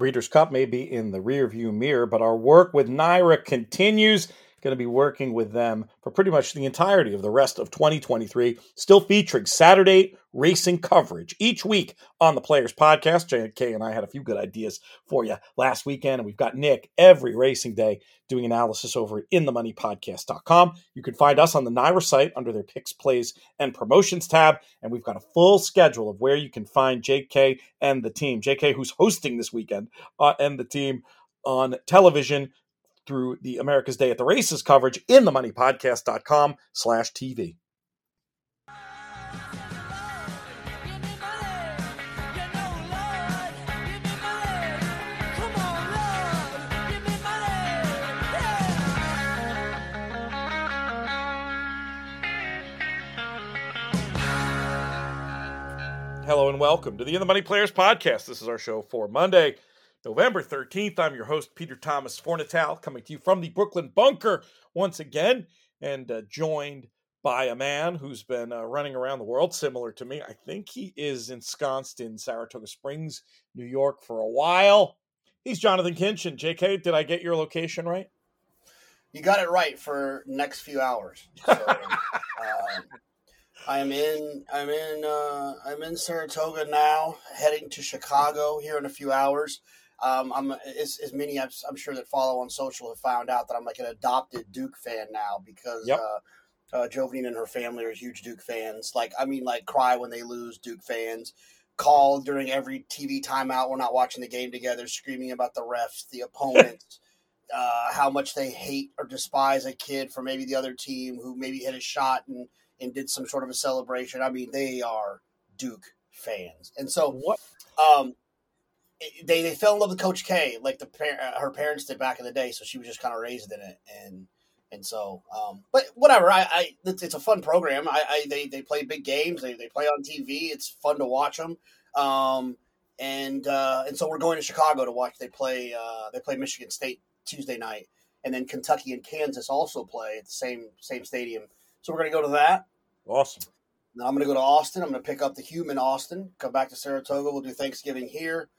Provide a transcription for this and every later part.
Breeders' Cup may be in the rearview mirror, but our work with NYRA continues going to be working with them for pretty much the entirety of the rest of 2023, still featuring Saturday racing coverage each week on the Players Podcast. JK and I had a few good ideas for you last weekend, and we've got Nick every racing day doing analysis over at InTheMoneyPodcast.com. You can find us on the NYRA site under their picks, plays, and promotions tab, and we've got a full schedule of where you can find JK and the team. JK, who's hosting this weekend, uh, and the team on television through the America's Day at the Races coverage in the moneypodcast.com slash TV. Hello and welcome to the In the Money Players podcast. This is our show for Monday, November 13th. I'm your host, Peter Thomas Fornatale, coming to you from the Brooklyn Bunker once again, and uh, joined by a man who's been uh, running around the world similar to me. I think he is ensconced in Saratoga Springs, New York for a while. He's Jonathan Kinchen. JK, did I get your location right? You got it right for next few hours. So, um, I'm in. I'm in. Uh, I'm in Saratoga now, heading to Chicago here in a few hours. Um, I'm as, as many I'm, I'm, sure that follow on social have found out that I'm like an adopted Duke fan now because yep. uh, uh, Jovine and her family are huge Duke fans. Like I mean, like cry when they lose. Duke fans call during every TV timeout. We're not watching the game together, screaming about the refs, the opponents. uh, how much they hate or despise a kid from maybe the other team who maybe hit a shot and, and did some sort of a celebration. I mean, they are Duke fans, and so what? Um, they they fell in love with Coach K, like the uh, her parents did back in the day. So she was just kind of raised in it, and and so, um, but whatever. I, I it's, it's, a fun program. I, I, they they play big games. They they play on TV. It's fun to watch them. Um, and uh, and so we're going to Chicago to watch. They play uh, they play Michigan State Tuesday night, and then Kentucky and Kansas also play at the same same stadium. So we're going to go to that. Awesome. Then I'm going to go to Austin. I'm going to pick up the human Austin. Come back to Saratoga. We'll do Thanksgiving here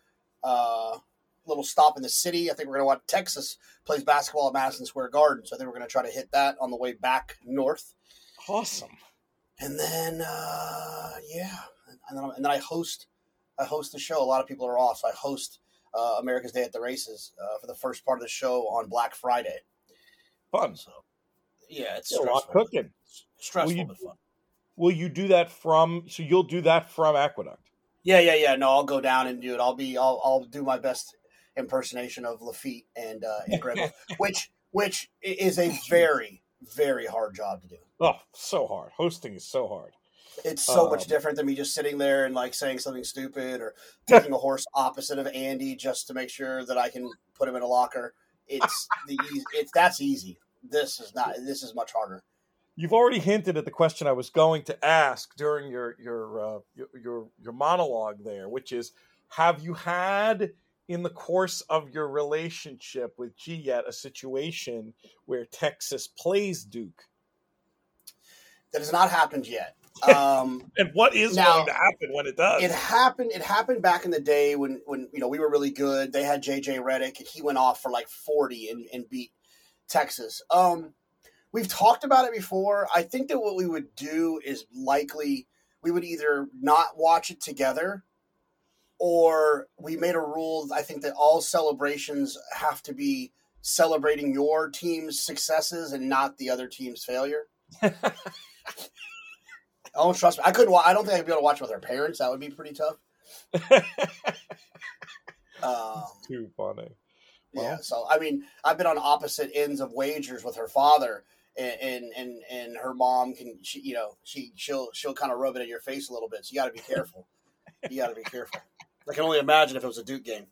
uh, little stop in the city. I think we're going to watch Texas plays basketball at Madison Square Garden. So I think we're going to try to hit that on the way back north. Awesome. And then, uh, yeah, and then, and then I host, I host the show. A lot of people are off, so I host uh, America's Day at the Races uh, for the first part of the show on Black Friday. Fun. So, yeah, it's a lot cooking. Stressful you, but fun. Will you do that from? So you'll do that from Aqueduct. Yeah, yeah, yeah. No, I'll go down and do it. I'll be, I'll, I'll do my best impersonation of Laffit and uh, and Greg, which, which is a very, very hard job to do. Oh, so hard. Hosting is so hard. It's so um, much different than me just sitting there and like saying something stupid or taking a horse opposite of Andy just to make sure that I can put him in a locker. It's the it's that's easy. This is not. This is much harder you've already hinted at the question I was going to ask during your your uh, your, your, your monologue there, which is, have you had in the course of your relationship with G yet a situation where Texas plays Duke? That has not happened yet. Um, and what is now, going to happen when it does? It happened. It happened back in the day when when you know we were really good. They had JJ Redick, and he went off for like forty and, and beat Texas. Um, we've talked about it before. I think that what we would do is likely we would either not watch it together or we made a rule. I think that all celebrations have to be celebrating your team's successes and not the other team's failure. oh, trust me. I couldn't. I don't think I'd be able to watch with our parents. That would be pretty tough. um, Too funny. Well, yeah. So I mean, I've been on opposite ends of wagers with her father, and and and her mom can she you know she she'll she'll kind of rub it in your face a little bit. So you got to be careful. you got to be careful. I can only imagine if it was a Duke game.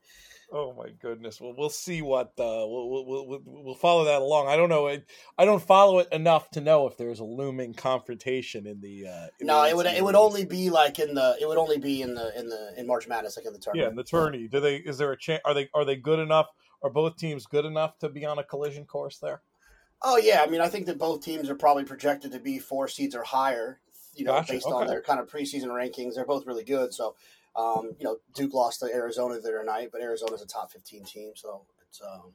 Oh my goodness! Well, we'll see what uh, we'll, we'll, we'll we'll follow that along. I don't know. I, I don't follow it enough to know if there's a looming confrontation in the. Uh, in no, the it would it would only be like in the it would only be in the in the in March Madness like in the tournament. Yeah, in the tourney. Do they? Is there a chance? Are they are they good enough? Are both teams good enough to be on a collision course there? Oh yeah, I mean, I think that both teams are probably projected to be four seeds or higher. You know, gotcha. based okay. on their kind of preseason rankings, they're both really good. So, Um, you know, Duke lost to Arizona the other night, but Arizona's a top 15 team, so it's. Um,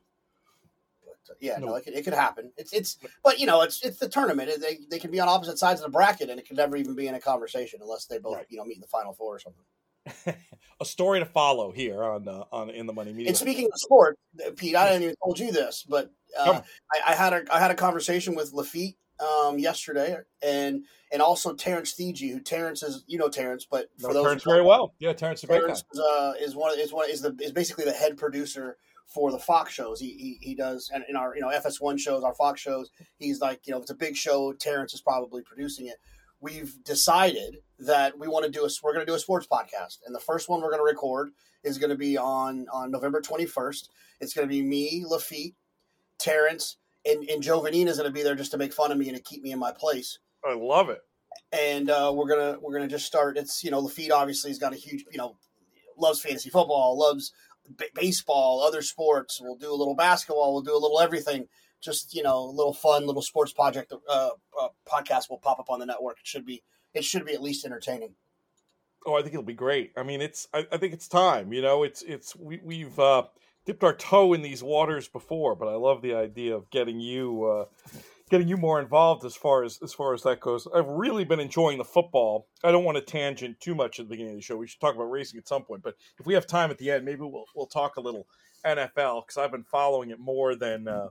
but uh, yeah, no, no it, could, it could happen. It's it's, but you know, it's it's the tournament. They they can be on opposite sides of the bracket, and it could never even be in a conversation unless they both right. you know meet in the final four or something. a story to follow here on uh, on in the money media. And speaking of sport, Pete, I didn't even told you this, but uh, I, I, had a I had a conversation with Laffit um, yesterday, and and also Terrence Thigi, who Terrence is you know Terrence, but for no, those Terrence very well, yeah, Terrence, Terrence is, uh, is one is one is the is basically the head producer for the Fox shows. He he, he does and in our you know FS1 shows, our Fox shows. He's like you know it's a big show. Terrence is probably producing it. We've decided that we want to do a we're going to do a sports podcast, and the first one we're going to record is going to be on on November 21st. It's going to be me, Laffit, Terrence, and, and Joe Vanina is going to be there just to make fun of me and to keep me in my place. I love it. And uh, we're gonna we're gonna just start. It's you know Laffit obviously has got a huge you know loves fantasy football, loves b- baseball, other sports. We'll do a little basketball. We'll do a little everything. Just you know, a little fun, little sports project uh, uh, podcast will pop up on the network. It should be it should be at least entertaining. Oh, I think it'll be great. I mean, it's I, I think it's time. You know, it's it's we, we've uh, dipped our toe in these waters before, but I love the idea of getting you uh, getting you more involved as far as as far as that goes. I've really been enjoying the football. I don't want to tangent too much at the beginning of the show. We should talk about racing at some point, but if we have time at the end, maybe we'll we'll talk a little NFL because I've been following it more than uh,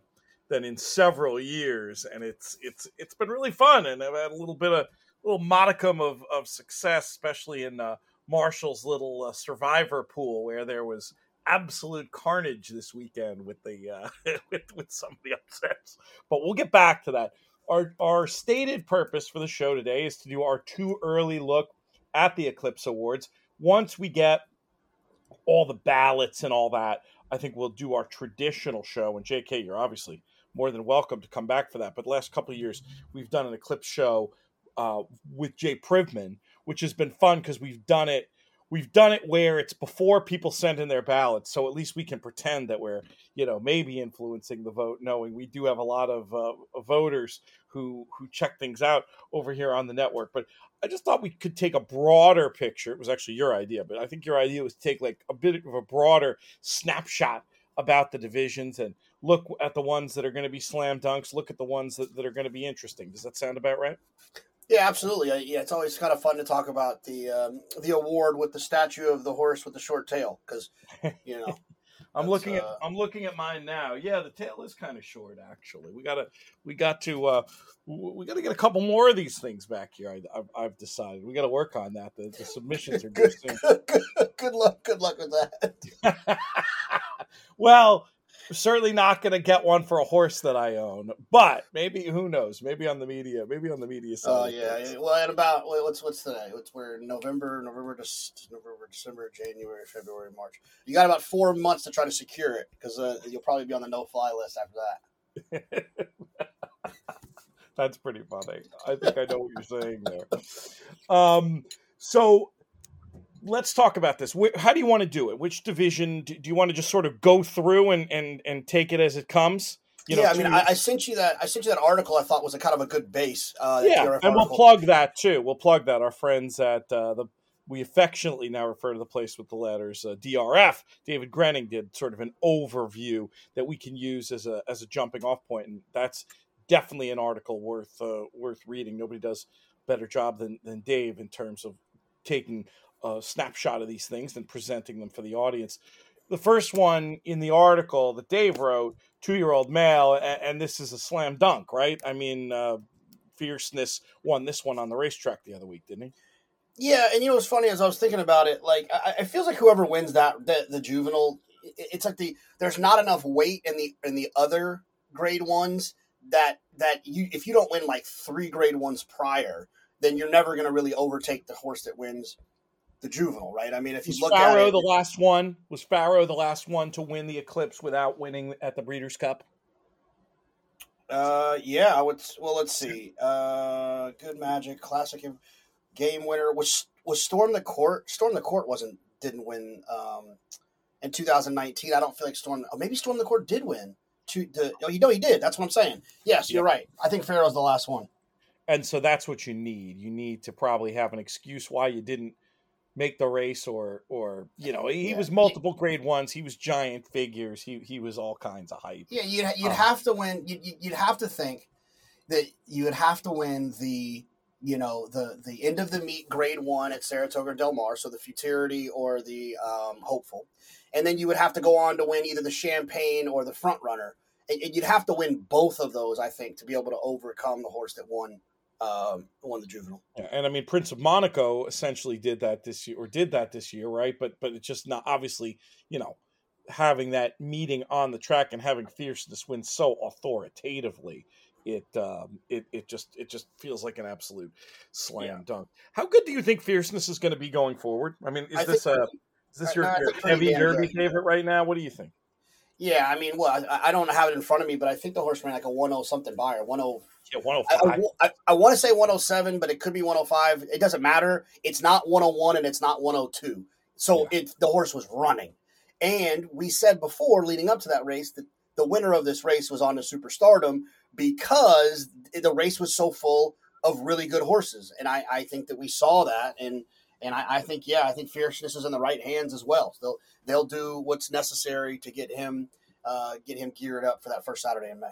than in several years, and it's it's it's been really fun, and I've had a little bit of little modicum of of success, especially in. Uh, Marshall's little uh, survivor pool where there was absolute carnage this weekend with the uh, with with some of the upsets. But we'll get back to that. Our our stated purpose for the show today is to do our too early look at the Eclipse Awards. Once we get all the ballots and all that, I think we'll do our traditional show. And JK, you're obviously more than welcome to come back for that. But the last couple of years, we've done an Eclipse show uh, with Jay Privman, which has been fun because we've done it we've done it where it's before people send in their ballots so at least we can pretend that we're you know maybe influencing the vote knowing we do have a lot of uh, voters who who check things out over here on the network. But i just thought we could take a broader picture. It was actually your idea but i think your idea was to take like a bit of a broader snapshot about the divisions and look at the ones that are going to be slam dunks look at the ones that, that are going to be interesting. Does that sound about right yeah, absolutely. Yeah, it's always kind of fun to talk about the um, the award with the statue of the horse with the short tail because you know. I'm looking at uh, I'm looking at mine now. Yeah, the tail is kind of short actually. We gotta we got to uh, we got to get a couple more of these things back here. I, have decided we got to work on that. The, the submissions are good, good, good, good luck. Good luck with that. well, certainly not going to get one for a horse that I own, but maybe who knows? Maybe on the media, maybe on the media side. Oh yeah, well, at about what's what's today? What's we're November, November, just November, December, January, February, March. You got about four months to try to secure it because uh, you'll probably be on the no-fly list after that. That's pretty funny. I think I know what you're saying there. Um, so let's talk about this. How do you want to do it? Which division do you want to just sort of go through and and and take it as it comes? You know, yeah, I mean, I, I, sent you that. I sent you that article. I thought was a kind of a good base. Uh, yeah, and article. we'll plug that too. We'll plug that. Our friends at uh, the we affectionately now refer to the place with the letters uh, DRF. David Grening did sort of an overview that we can use as a as a jumping off point, and that's definitely an article worth uh, worth reading. Nobody does better job than than Dave in terms of taking a snapshot of these things and presenting them for the audience. The first one in the article that Dave wrote, two year old male, and, and, this is a slam dunk, right? I mean, uh, Fierceness won this one on the racetrack the other week, didn't he? Yeah, and you know what's funny as I was thinking about it, like I, I feels like whoever wins that the, the juvenile, it's like the there's not enough weight in the in the other grade ones that that you if you don't win like three grade ones prior, then you're never going to really overtake the horse that wins the juvenile, right? I mean, if you was look Pharoah at it, the last one was Pharoah the last one to win the Eclipse without winning at the Breeders' Cup. Uh, yeah, I would. Well, let's see. Uh, Good Magic Classic game winner was was Storm the Court. Storm the Court wasn't didn't win um, in 2019. I don't feel like Storm. Oh, maybe Storm the Court did win. To the oh, you know he did. That's what I'm saying. Yes, you're right. I think Pharoah's the last one. And so that's what you need. You need to probably have an excuse why you didn't make the race or or you know he Yeah. was multiple grade ones he was giant figures he he was all kinds of hype Yeah, you'd, you'd Um, have to win. You'd, you'd- have to think that you would have to win the, you know, the the end of the meet grade one at Saratoga Del Mar, so the futurity or the um, hopeful, and then you would have to go on to win either the champagne or the front runner, and, and you'd have to win both of those, I think, to be able to overcome the horse that won, um, won the juvenile. Yeah, and I mean Prince of Monaco essentially did that this year or did that this year right but but it's just not obviously you know having that meeting on the track and having fierceness win so authoritatively it um it, it just it just feels like an absolute slam Yeah. dunk how good do you think fierceness is going to be going forward i mean is I this a is this Uh, your, no, your heavy derby good. favorite right now what do you think Yeah, I mean, well, I, I don't have it in front of me, but I think the horse ran like a one zero something Beyer, or one zero yeah I, 105 I, I want to say 107, but it could be 105. It doesn't matter. It's not 101 and it's not 102. So it the horse was running. And we said before, leading up to that race, that the winner of this race was on to superstardom because the race was so full of really good horses. And I, I think that we saw that. And and I, I think, yeah, I think fierceness is in the right hands as well. They'll they'll do what's necessary to get him uh, get him geared up for that first Saturday in May.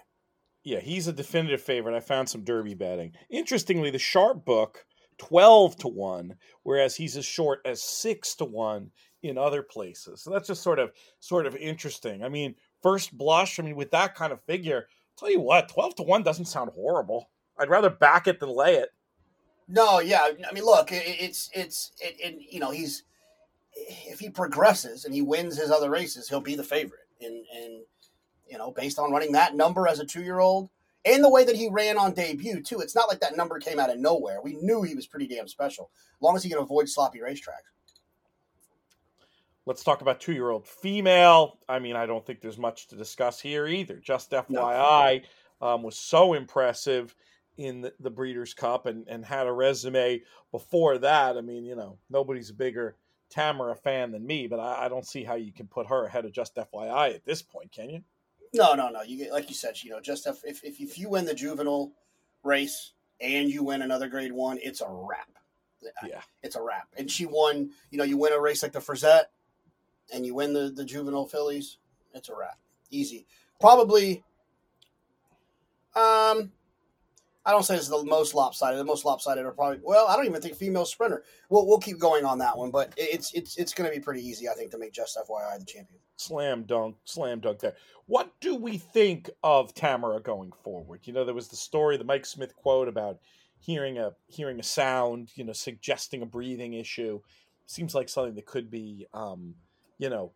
Yeah, he's a definitive favorite. I found some derby betting. Interestingly, the sharp book, 12 to 1, whereas he's as short as 6 to 1 in other places. So that's just sort of sort of interesting. I mean, first blush, I mean, with that kind of figure, tell you what, 12 to 1 doesn't sound horrible. I'd rather back it than lay it. No, yeah. I mean, look, it, it's it's it, it, you know he's if he progresses and he wins his other races, he'll be the favorite. And and you know, based on running that number as a two year old and the way that he ran on debut too, it's not like that number came out of nowhere. We knew he was pretty damn special, as long as he can avoid sloppy racetracks. Let's talk about two year old female. I mean, I don't think there's much to discuss here either. Just FYI, um, was so impressive in the, the Breeders' Cup and, and had a resume before that. I mean, you know, nobody's a bigger Tamara fan than me, but I, I don't see how you can put her ahead of Just FYI at this point, can you? No, no, no. You get like you said, you know, just if if, if you win the juvenile race and you win another grade one, it's a wrap. Yeah. it's a wrap. And she won. You know, you win a race like the Frizette, and you win the the juvenile fillies. It's a wrap. Easy. Probably. Um, I don't say it's the most lopsided. The most lopsided are probably. Well, I don't even think female sprinter. We'll we'll keep going on that one, but it's it's it's going to be pretty easy, I think, to make just FYI the champion. Slam dunk, slam dunk there. What do we think of Tamara going forward? You know, there was the story, the Mike Smith quote about hearing a hearing a sound, you know, suggesting a breathing issue. Seems like something that could be, um, you know,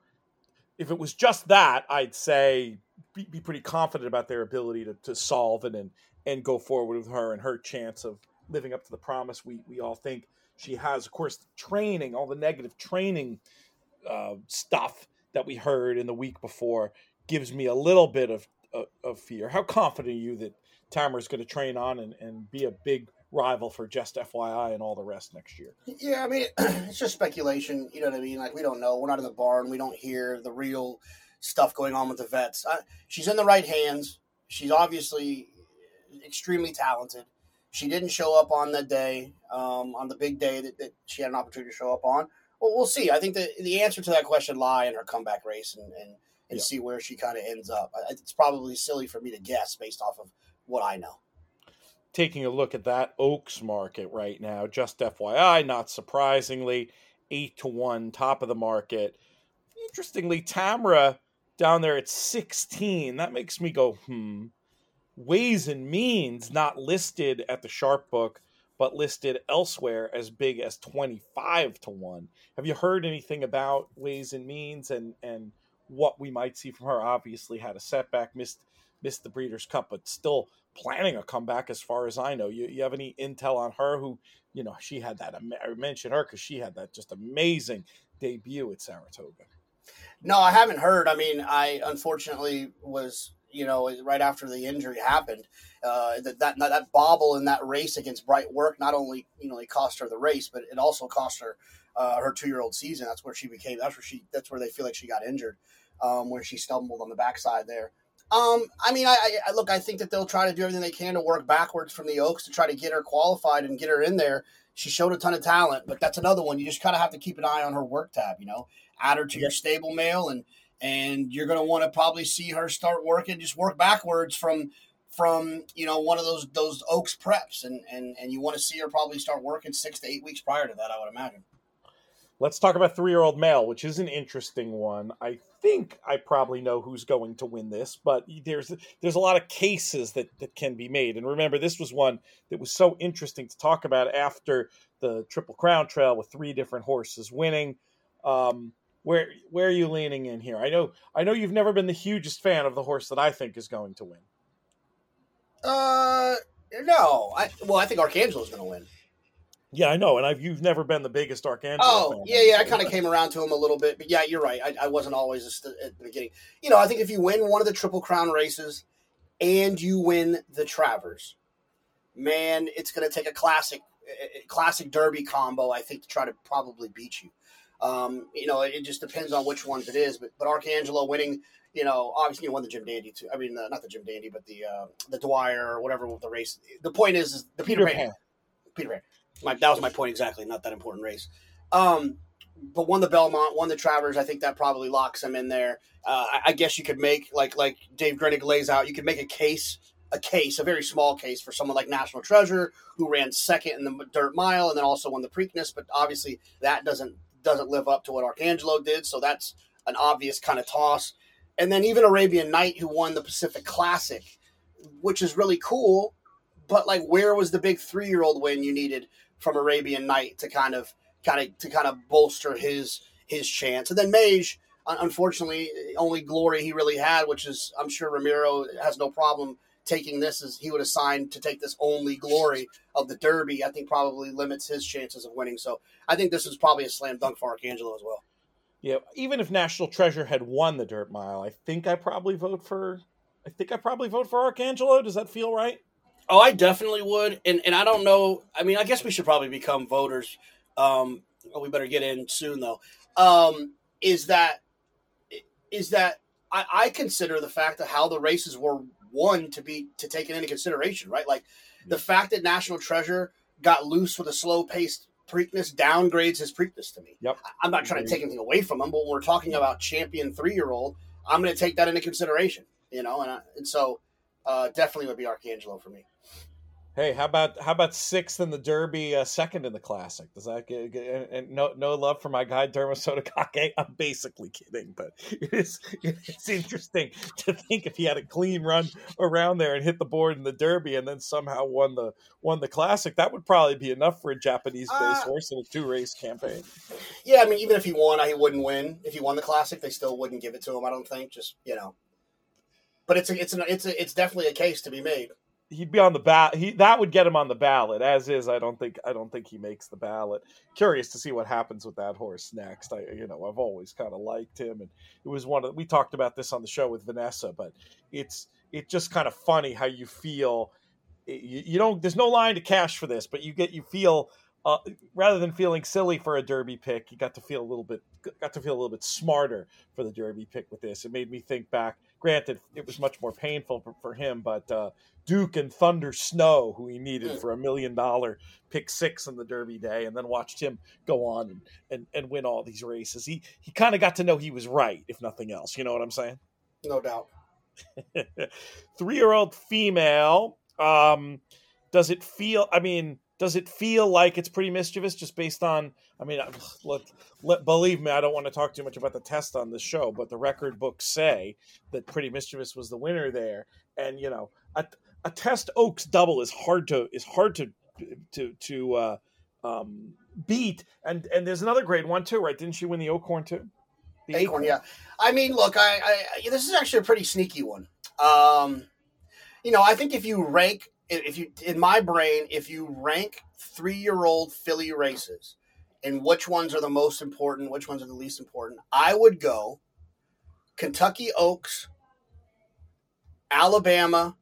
if it was just that, I'd say be, be pretty confident about their ability to, to solve it and and go forward with her and her chance of living up to the promise we we all think she has. Of course, training, all the negative training uh, stuff that we heard in the week before gives me a little bit of of, of fear. How confident are you that Tamara's going to train on and, and be a big rival for just FYI and all the rest next year? Yeah, I mean, it's just speculation. You know what I mean? Like we don't know. We're not in the barn. We don't hear the real stuff going on with the vets. I, she's in the right hands. She's obviously extremely talented. She didn't show up on the day, um, on the big day that, that she had an opportunity to show up on. Well, we'll see. I think the the answer to that question lie in her comeback race and and, and Yeah. see where she kind of ends up. It's probably silly for me to guess based off of what I know. Taking a look at that Oaks market right now, just FYI, not surprisingly, eight to one, top of the market. Interestingly, Tamara down there at 16. That makes me go, hmm. Ways and Means not listed at the Sharp Book, but listed elsewhere as big as 25 to 1. Have you heard anything about Ways and Means and and what we might see from her? Obviously had a setback, missed missed the Breeders' Cup, but still planning a comeback as far as I know. You you have any intel on her who, you know, she had that I mentioned her cuz she had that just amazing debut at Saratoga. No, I haven't heard. I mean, I unfortunately was, you know, right after the injury happened, uh, that, that that bobble in that race against Bright Work not only, you know, it cost her the race, but it also cost her uh, her two year old season. That's where she became. That's where she. That's where they feel like she got injured, um, where she stumbled on the backside there. Um, I mean, I, I look. I think that they'll try to do everything they can to work backwards from the Oaks to try to get her qualified and get her in there. She showed a ton of talent, but that's another one. You just kind of have to keep an eye on her work tab. You know, add her to your stable mail, and and you're going to want to probably see her start working. Just work backwards from from you know one of those those Oaks preps, and and and you want to see her probably start working six to eight weeks prior to that. I would imagine. Let's talk about three year old male, which is an interesting one. I think I probably know who's going to win this, but there's there's a lot of cases that, that can be made. And remember, this was one that was so interesting to talk about after the Triple Crown Trail with three different horses winning. Um, where where are you leaning in here? I know I know you've never been the hugest fan of the horse that I think is going to win. Uh, no. I well, I think Arcangelo is going to win. Yeah, I know, and I've you've never been the biggest Arcangelo. Oh, yeah, yeah. I kind of came around to him a little bit, but yeah, you're right. I, I wasn't always at the beginning. You know, I think if you win one of the Triple Crown races and you win the Travers, man, it's going to take a classic, classic Derby combo. I think to try to probably beat you. Um, you know, it just depends on which ones it is. But but Arcangelo winning, you know, obviously you won the Jim Dandy too. I mean, uh, not the Jim Dandy, but the uh, the Dwyer or whatever with the race. The point is, is the Peter, Peter Pan. Pan. Peter Pan. My, that was my point exactly. Not that important race. Um, but won the Belmont, won the Travers. I think that probably locks him in there. Uh, I, I, guess you could make like like Dave Grening lays out. You could make a case, a case, a very small case for someone like National Treasure, who ran second in the Dirt Mile and then also won the Preakness. But obviously that doesn't doesn't live up to what Arcangelo did. So that's an obvious kind of toss. And then even Arabian Night, who won the Pacific Classic, which is really cool. But like, where was the big three year old win you needed from Arabian Night to kind of kind of to kind of bolster his his chance. And then Mage, unfortunately, only glory he really had, which is I'm sure Ramiro has no problem taking this as he would assign to take this only glory of the Derby. I think probably limits his chances of winning. So I think this is probably a slam dunk for Arcangelo as well. Yeah, even if National Treasure had won the Dirt Mile, I think I probably vote for. I think I probably vote for Arcangelo. Does that feel right? Oh, I definitely would, and and I don't know. I mean, I guess we should probably become voters. Um, well, we better get in soon, though. Um, is that is that I, I consider the fact of how the races were won to be to take it into consideration, right? Like the fact that National Treasure got loose with a slow paced Preakness downgrades his Preakness to me. Yep. I'm not trying to take anything away from him, but when we're talking about champion three year old, I'm going to take that into consideration, you know, and I, and so uh, definitely would be Arcangelo for me. Hey, how about how about sixth in the Derby, uh, second in the Classic? Does that get, get and no no love for my guy Sotogake? I'm basically kidding, but it is it's interesting to think if he had a clean run around there and hit the board in the Derby and then somehow won the won the Classic, that would probably be enough for a Japanese based uh, horse in a two race campaign. Yeah, I mean, even if he won, he wouldn't win. If he won the Classic, they still wouldn't give it to him. I don't think. Just you know, but it's a, it's an, it's a, it's definitely a case to be made he'd be on the ballot. He that would get him on the ballot. As is, I don't think I don't think he makes the ballot. Curious to see what happens with that horse next. I you know I've always kind of liked him, and it was one of we talked about this on the show with Vanessa, but it's it's just kind of funny how you feel. You, you don't. There's no line to cash for this, but you get you feel uh, rather than feeling silly for a derby pick, you got to feel a little bit got to feel a little bit smarter for the derby pick with this. It made me think back. Granted, it was much more painful for, for him, but uh, Duke and Thunder Snow, who he needed for a million dollar pick six in the Derby day, and then watched him go on and, and, and win all these races. He he kind of got to know he was right, if nothing else. You know what I'm saying? No doubt. Three year old female. Um, does it feel? I mean does it feel like it's pretty mischievous just based on i mean look let, believe me i don't want to talk too much about the test on the show but the record books say that pretty mischievous was the winner there. And you know a, a test oaks double is hard to is hard to to to uh, um, beat. And and there's another great one too right? Didn't she win the oakhorn too? The acorn, acorn. yeah. I mean look I, I this is actually a pretty sneaky one. Um you know i think if you rank if you in my brain, if you rank three year old filly races and which ones are the most important, which ones are the least important, I would go Kentucky Oaks, Alabama,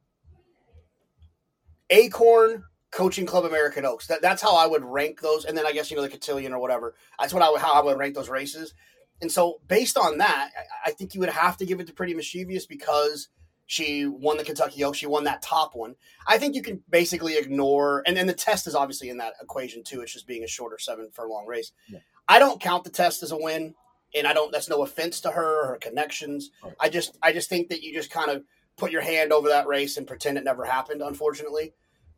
Acorn, Coaching Club American Oaks. That, that's how I would rank those. And then I guess, you know, the Cotillion or whatever. That's what I would, how I would rank those races. And so based on that, I, I think you would have to give it to Pretty Mischievous because She won the Kentucky Oaks. She won that top one. I think you can basically ignore, and then the test is obviously in that equation too. It's just being a shorter seven furlong race. Yeah. I don't count the test as a win, and I don't. That's no offense to her or her connections. Right. I just, I just think that you just kind of put your hand over that race and pretend it never happened. Unfortunately,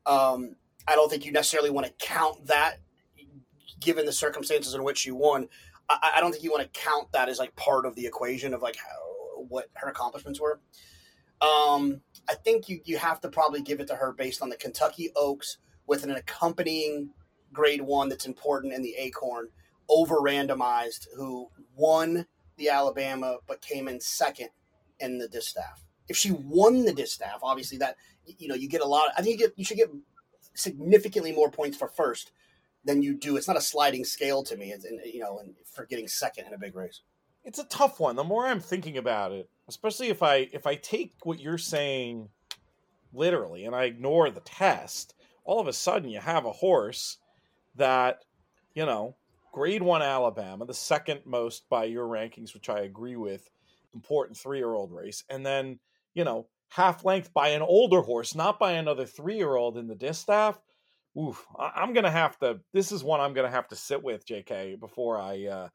um, I don't think you necessarily want to count that, given the circumstances in which you won. I, I don't think you want to count that as like part of the equation of like how, what her accomplishments were. Um, I think you, you have to probably give it to her based on the Kentucky Oaks with an accompanying grade one that's important in the Acorn over randomized, who won the Alabama but came in second in the distaff. If she won the distaff, obviously that you know you get a lot. I think you get you should get significantly more points for first than you do. It's not a sliding scale to me. and you know, and for getting second in a big race. It's a tough one. The more I'm thinking about it, especially if I if I take what you're saying literally and I ignore the test, all of a sudden you have a horse that, you know, grade one Alabama, the second most by your rankings, which I agree with, important three year old race, and then, you know, half length by an older horse, not by another three year old in the distaff. Oof, I'm gonna have to. This is one I'm gonna have to sit with, J.K. Before I uh,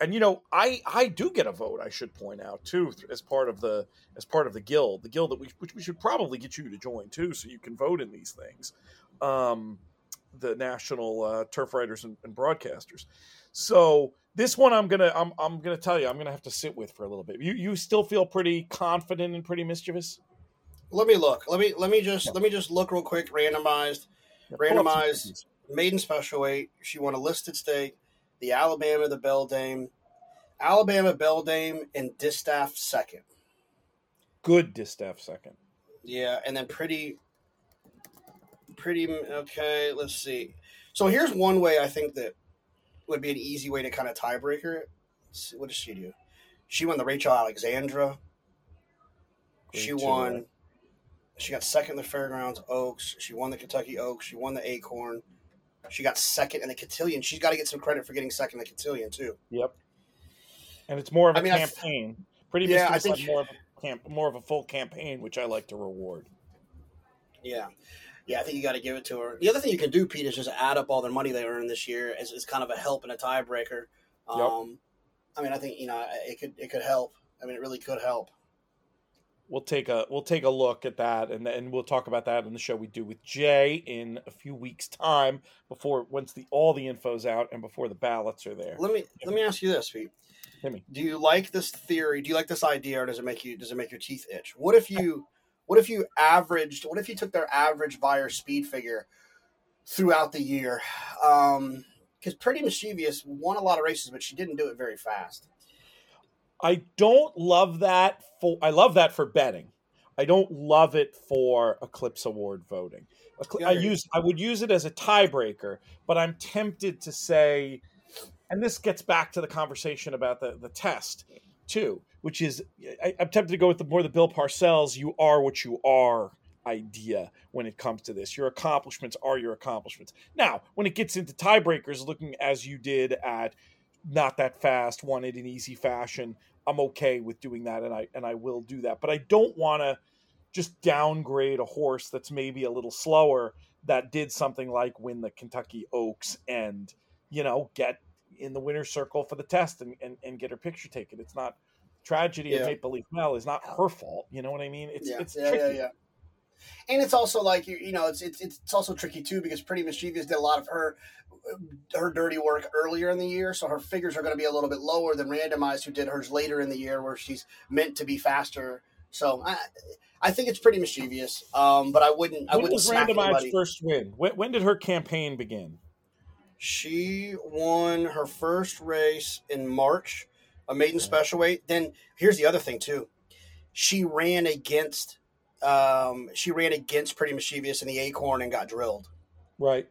and you know i i do get a vote i should point out too as part of the as part of the guild the guild that we which we should probably get you to join too so you can vote in these things um the national uh, turf writers and, and, broadcasters. So this one i'm gonna I'm, I'm gonna tell you i'm gonna have to sit with for a little bit. You you still feel pretty confident and pretty mischievous? Let me look. Let me let me just yeah. let me just look real quick randomized yeah, randomized maiden special weight she won a listed stake the Alabama, the Beldame, Alabama, Beldame, and Distaff second. Good Distaff second. Yeah, and then pretty, pretty okay. Let's see. So here's one way I think that would be an easy way to kind of tiebreaker it. What does she do? She won the Rachel Alexandra. Great she won. She got second in the Fairgrounds Oaks. She won the Kentucky Oaks. She won the Acorn. She got second in the cotillion. She's got to get some credit for getting second in the cotillion too. Yep. And it's more of a I mean, campaign. Th- Pretty yeah, I think more of a camp, more of a full campaign, which I like to reward. Yeah. Yeah, I think you got to give it to her. The other thing you can do, Pete, is just add up all the money they earned this year as, as kind of a help and a tiebreaker. Um, yep. I mean, I think you know it could it could help. I mean, it really could help we'll take a we'll take a look at that and and we'll talk about that in the show we do with Jay in a few weeks time before once the all the info's out and before the ballots are there. Let me let me ask you this, Pete. me. Do you like this theory? Do you like this idea or does it make you does it make your teeth itch? What if you what if you averaged what if you took their average Beyer speed figure throughout the year? Um because Pretty Mischievous won a lot of races, but she didn't do it very fast. I don't love that for I love that for betting. I don't love it for Eclipse Award voting. I use I would use it as a tiebreaker, but I'm tempted to say, and this gets back to the conversation about the the test too, which is I, am tempted to go with the more the Bill Parcells "you are what you are" idea when it comes to this. Your accomplishments are your accomplishments. Now, when it gets into tiebreakers, looking as you did at not that fast, won it in easy fashion. I'm okay with doing that, and I and I will do that. But I don't want to just downgrade a horse that's maybe a little slower that did something like win the Kentucky Oaks and you know get in the winner's circle for the test and, and, and get her picture taken. It's not tragedy yeah. of Maple Leaf Mel is not her fault. You know what I mean? It's yeah. it's yeah, tricky. Yeah, yeah. And it's also like you, you know, it's, it's it's also tricky too because Pretty Mischievous did a lot of her her dirty work earlier in the year, so her figures are going to be a little bit lower than randomized, who did hers later in the year, where she's meant to be faster. So I, I think it's pretty mischievous, um, but I wouldn't. When I wouldn't was randomized anybody. first win? When, when did her campaign begin? She won her first race in March, a maiden special weight. Then here's the other thing too, she ran against, um, she ran against Pretty Mischievous in the Acorn and got drilled. Right.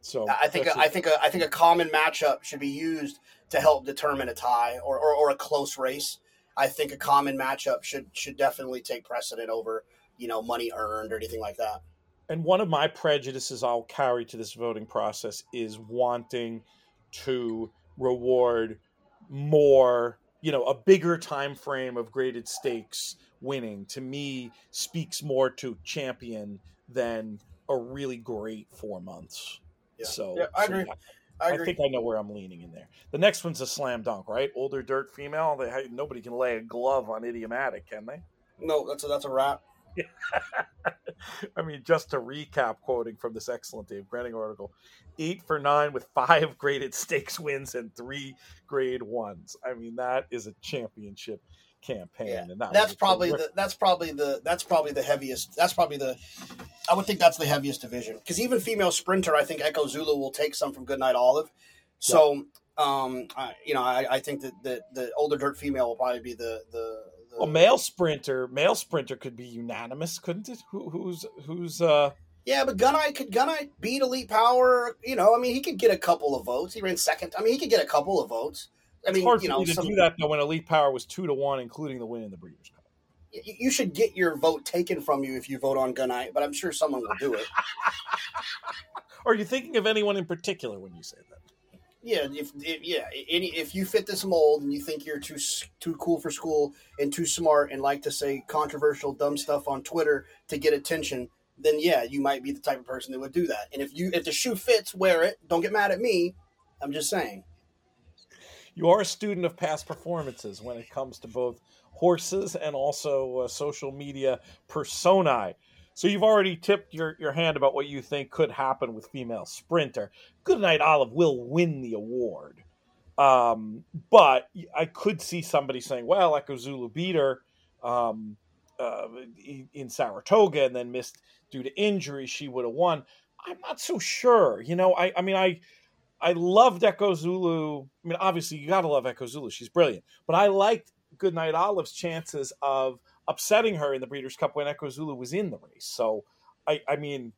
So I think a, I think a, I think a common matchup should be used to help determine a tie or, or, or a close race. I think a common matchup should should definitely take precedent over you know money earned or anything like that. And one of my prejudices I'll carry to this voting process is wanting to reward more you know, a bigger time frame of graded stakes winning to me speaks more to champion than a really great four months. Yeah. So yeah, I agree. So, I, I, think I know where I'm leaning in there. The next one's a slam dunk, right? Older dirt female. They, nobody can lay a glove on idiomatic, can they? No, that's a, that's a wrap. I mean, just to recap, quoting from this excellent Dave Grening article, eight for nine with five graded stakes wins and three grade ones. I mean, that is a championship campaign, yeah. and that that's probably the that's probably the that's probably the heaviest. That's probably the I would think that's the heaviest division because even female sprinter, I think Echo Zulu will take some from Goodnight Olive. So, yeah. um, I, you know, I, I think that the, the older dirt female will probably be the the well, male sprinter, male sprinter could be unanimous, couldn't it? Who, who's who's uh yeah, but Gunite could Gunite beat Elite Power. You know, I mean, he could get a couple of votes. He ran second. I mean, he could get a couple of votes. I mean, it's hard you know, to some, do that though when Elite Power was two to one, including the win in the Breeders' Cup. You should get your vote taken from you if you vote on Gunite, but I'm sure someone will do it. Are you thinking of anyone in particular when you say that? Yeah, if, if, yeah, any if you fit this mold and you think you're too too cool for school and too smart and like to say controversial dumb stuff on Twitter to get attention, then yeah, you might be the type of person that would do that. And if you if the shoe fits, wear it. Don't get mad at me. I'm just saying. You are a student of past performances when it comes to both horses and also uh, social media personae. So you've already tipped your, your hand about what you think could happen with female sprinter. Goodnight Olive will win the award. Um, but I could see somebody saying, well, Echo Zulu beat her um, uh, in Saratoga and then missed due to injury. She would have won. I'm not so sure. You know, I, I mean, I I loved Echo Zulu. I mean, obviously, you got to love Echo Zulu. She's brilliant. But I liked Goodnight Olive's chances of upsetting her in the Breeders' Cup when Echo Zulu was in the race. So, I, I mean,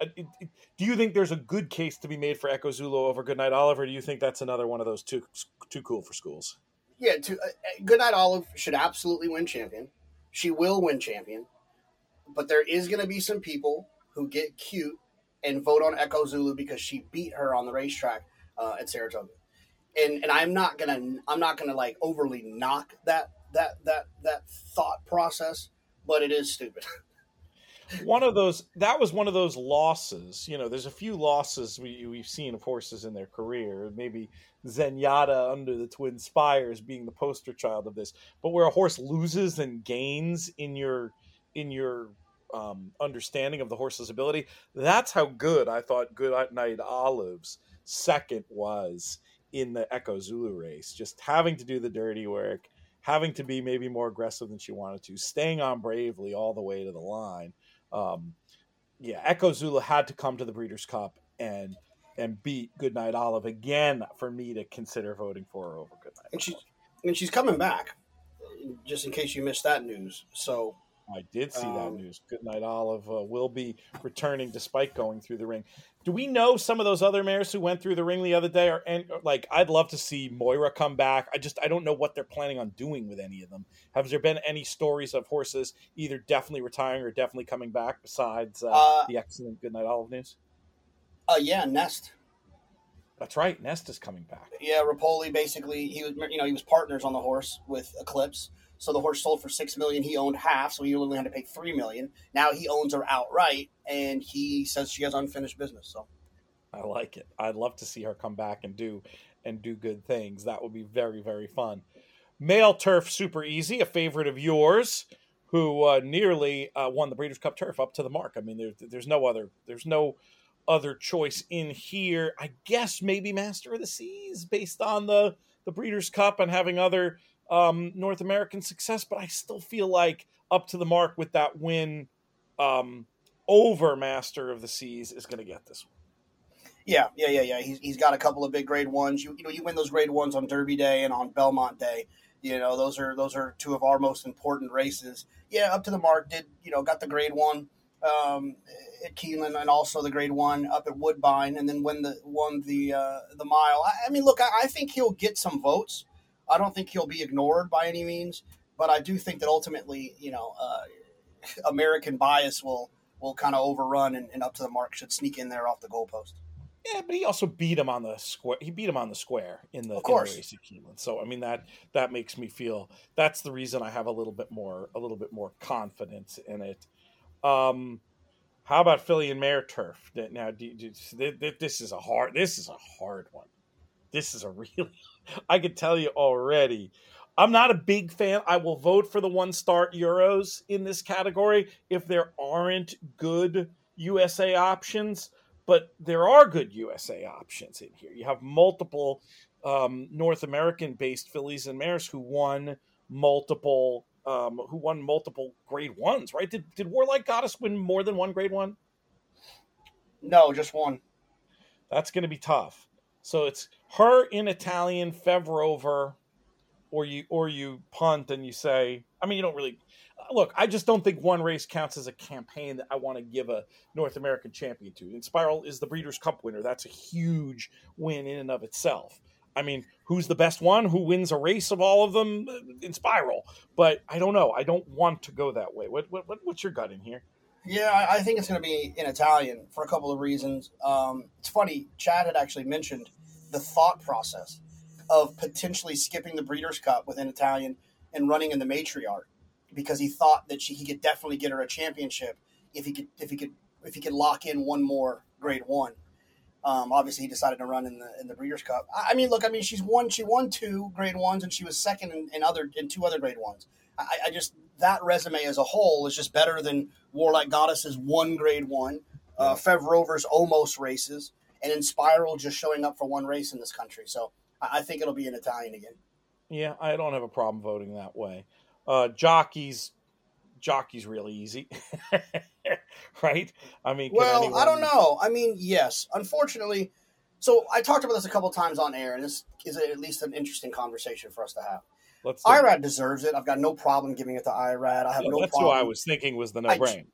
uh, do you think there's a good case to be made for Echo Zulu over Goodnight Olive, or do you think that's another one of those too too cool for schools? Yeah, to, uh, uh, Goodnight Olive should absolutely win champion. She will win champion, but there is going to be some people who get cute and vote on Echo Zulu because she beat her on the racetrack uh, at Saratoga. And and I'm not gonna I'm not gonna like overly knock that that that that thought process, but it is stupid. one of those that was one of those losses. You know, there's a few losses we we've seen of horses in their career. Maybe Zenyatta under the Twin Spires being the poster child of this. But where a horse loses and gains in your in your um, understanding of the horse's ability, that's how good I thought Good Night Olive's second was in the Echo Zulu race. Just having to do the dirty work, having to be maybe more aggressive than she wanted to, staying on bravely all the way to the line. Um, yeah, Echo Zulu had to come to the Breeders' Cup and and beat Goodnight Olive again for me to consider voting for her over Goodnight. And she's and she's coming back, just in case you missed that news. So I did see um, that news. Goodnight Olive uh, will be returning despite going through the ring. Do we know some of those other mares who went through the ring the other day? Or and like, I'd love to see Moira come back. I just I don't know what they're planning on doing with any of them. Have there been any stories of horses either definitely retiring or definitely coming back besides uh, uh, the excellent Goodnight Olive news? Uh, yeah, Nest. That's right. Nest is coming back. Yeah, Repole basically he was you know he was partners on the horse with Eclipse. So the horse sold for six million. He owned half, so he only had to pay three million. Now he owns her outright, and he says she has unfinished business. So I like it. I'd love to see her come back and do and do good things. That would be very very fun. Male turf super easy, a favorite of yours, who uh, nearly uh, won the Breeders' Cup turf up to the mark. I mean, there's there's no other there's no other choice in here. I guess maybe Master of the Seas based on the the Breeders' Cup and having other um, North American success, but I still feel like up to the mark with that win um, over Master of the Seas is going to get this one. Yeah, yeah, yeah, yeah. He's, he's got a couple of big grade ones. You, you know, you win those grade ones on Derby Day and on Belmont Day. You know, those are those are two of our most important races. Yeah, up to the mark. Did you know got the grade one um, at Keeneland and also the grade one up at Woodbine, and then win the won the uh, the mile. I, I mean, look, I, I think he'll get some votes. I don't think he'll be ignored by any means, but I do think that ultimately, you know, uh, American bias will will kind of overrun and, and, up to the mark should sneak in there off the goalpost. Yeah, but he also beat him on the square. He beat him on the square in the, of course. in the race at Keeneland. So I mean that that makes me feel that's the reason I have a little bit more a little bit more confidence in it. Um, how about Filly and Mare Turf? Now, do, do, this is a hard. This is a hard one. This is a really. I could tell you already. I'm not a big fan. I will vote for the one star Euros in this category if there aren't good USA options, but there are good USA options in here. You have multiple um, North American based fillies and mares who won multiple um, who won multiple grade ones, right? Did did Warlike Goddess win more than one grade one? No, just one. That's going to be tough. So it's her in Italian, Fev Rover, or you or you punt and you say, I mean, you don't really look. I just don't think one race counts as a campaign that I want to give a North American champion to. Inspiral is the Breeders' Cup winner. That's a huge win in and of itself. I mean, who's the best one? Who wins a race of all of them? Inspiral? But I don't know. I don't want to go that way. What, what, what's your gut in here? Yeah, I think it's going to be in Italian for a couple of reasons. Um, it's funny. Chad had actually mentioned the thought process of potentially skipping the Breeders' Cup with an Italian and running in the matriarch because he thought that she, he could definitely get her a championship if he could if he could if he could lock in one more Grade One. Um, obviously, he decided to run in the in the Breeders' Cup. I, I, mean, look, I mean, she's won she won two Grade Ones and she was second in, in other in two other Grade Ones. I, I, just that resume as a whole is just better than Warlike Goddess's one Grade One, uh, Fev Rover's almost races, and Inspiral just showing up for one race in this country. So I, think it'll be an Italian again. Yeah, I don't have a problem voting that way. Uh, jockeys, jockey's really easy, right? I mean, well, anyone... I don't know. I mean, yes, unfortunately. So I talked about this a couple times on air, and this is at least an interesting conversation for us to have. Let's IRAD deserves it. I've got no problem giving it to IRAD. I have yeah, no that's problem. That's who I was thinking was the no brain.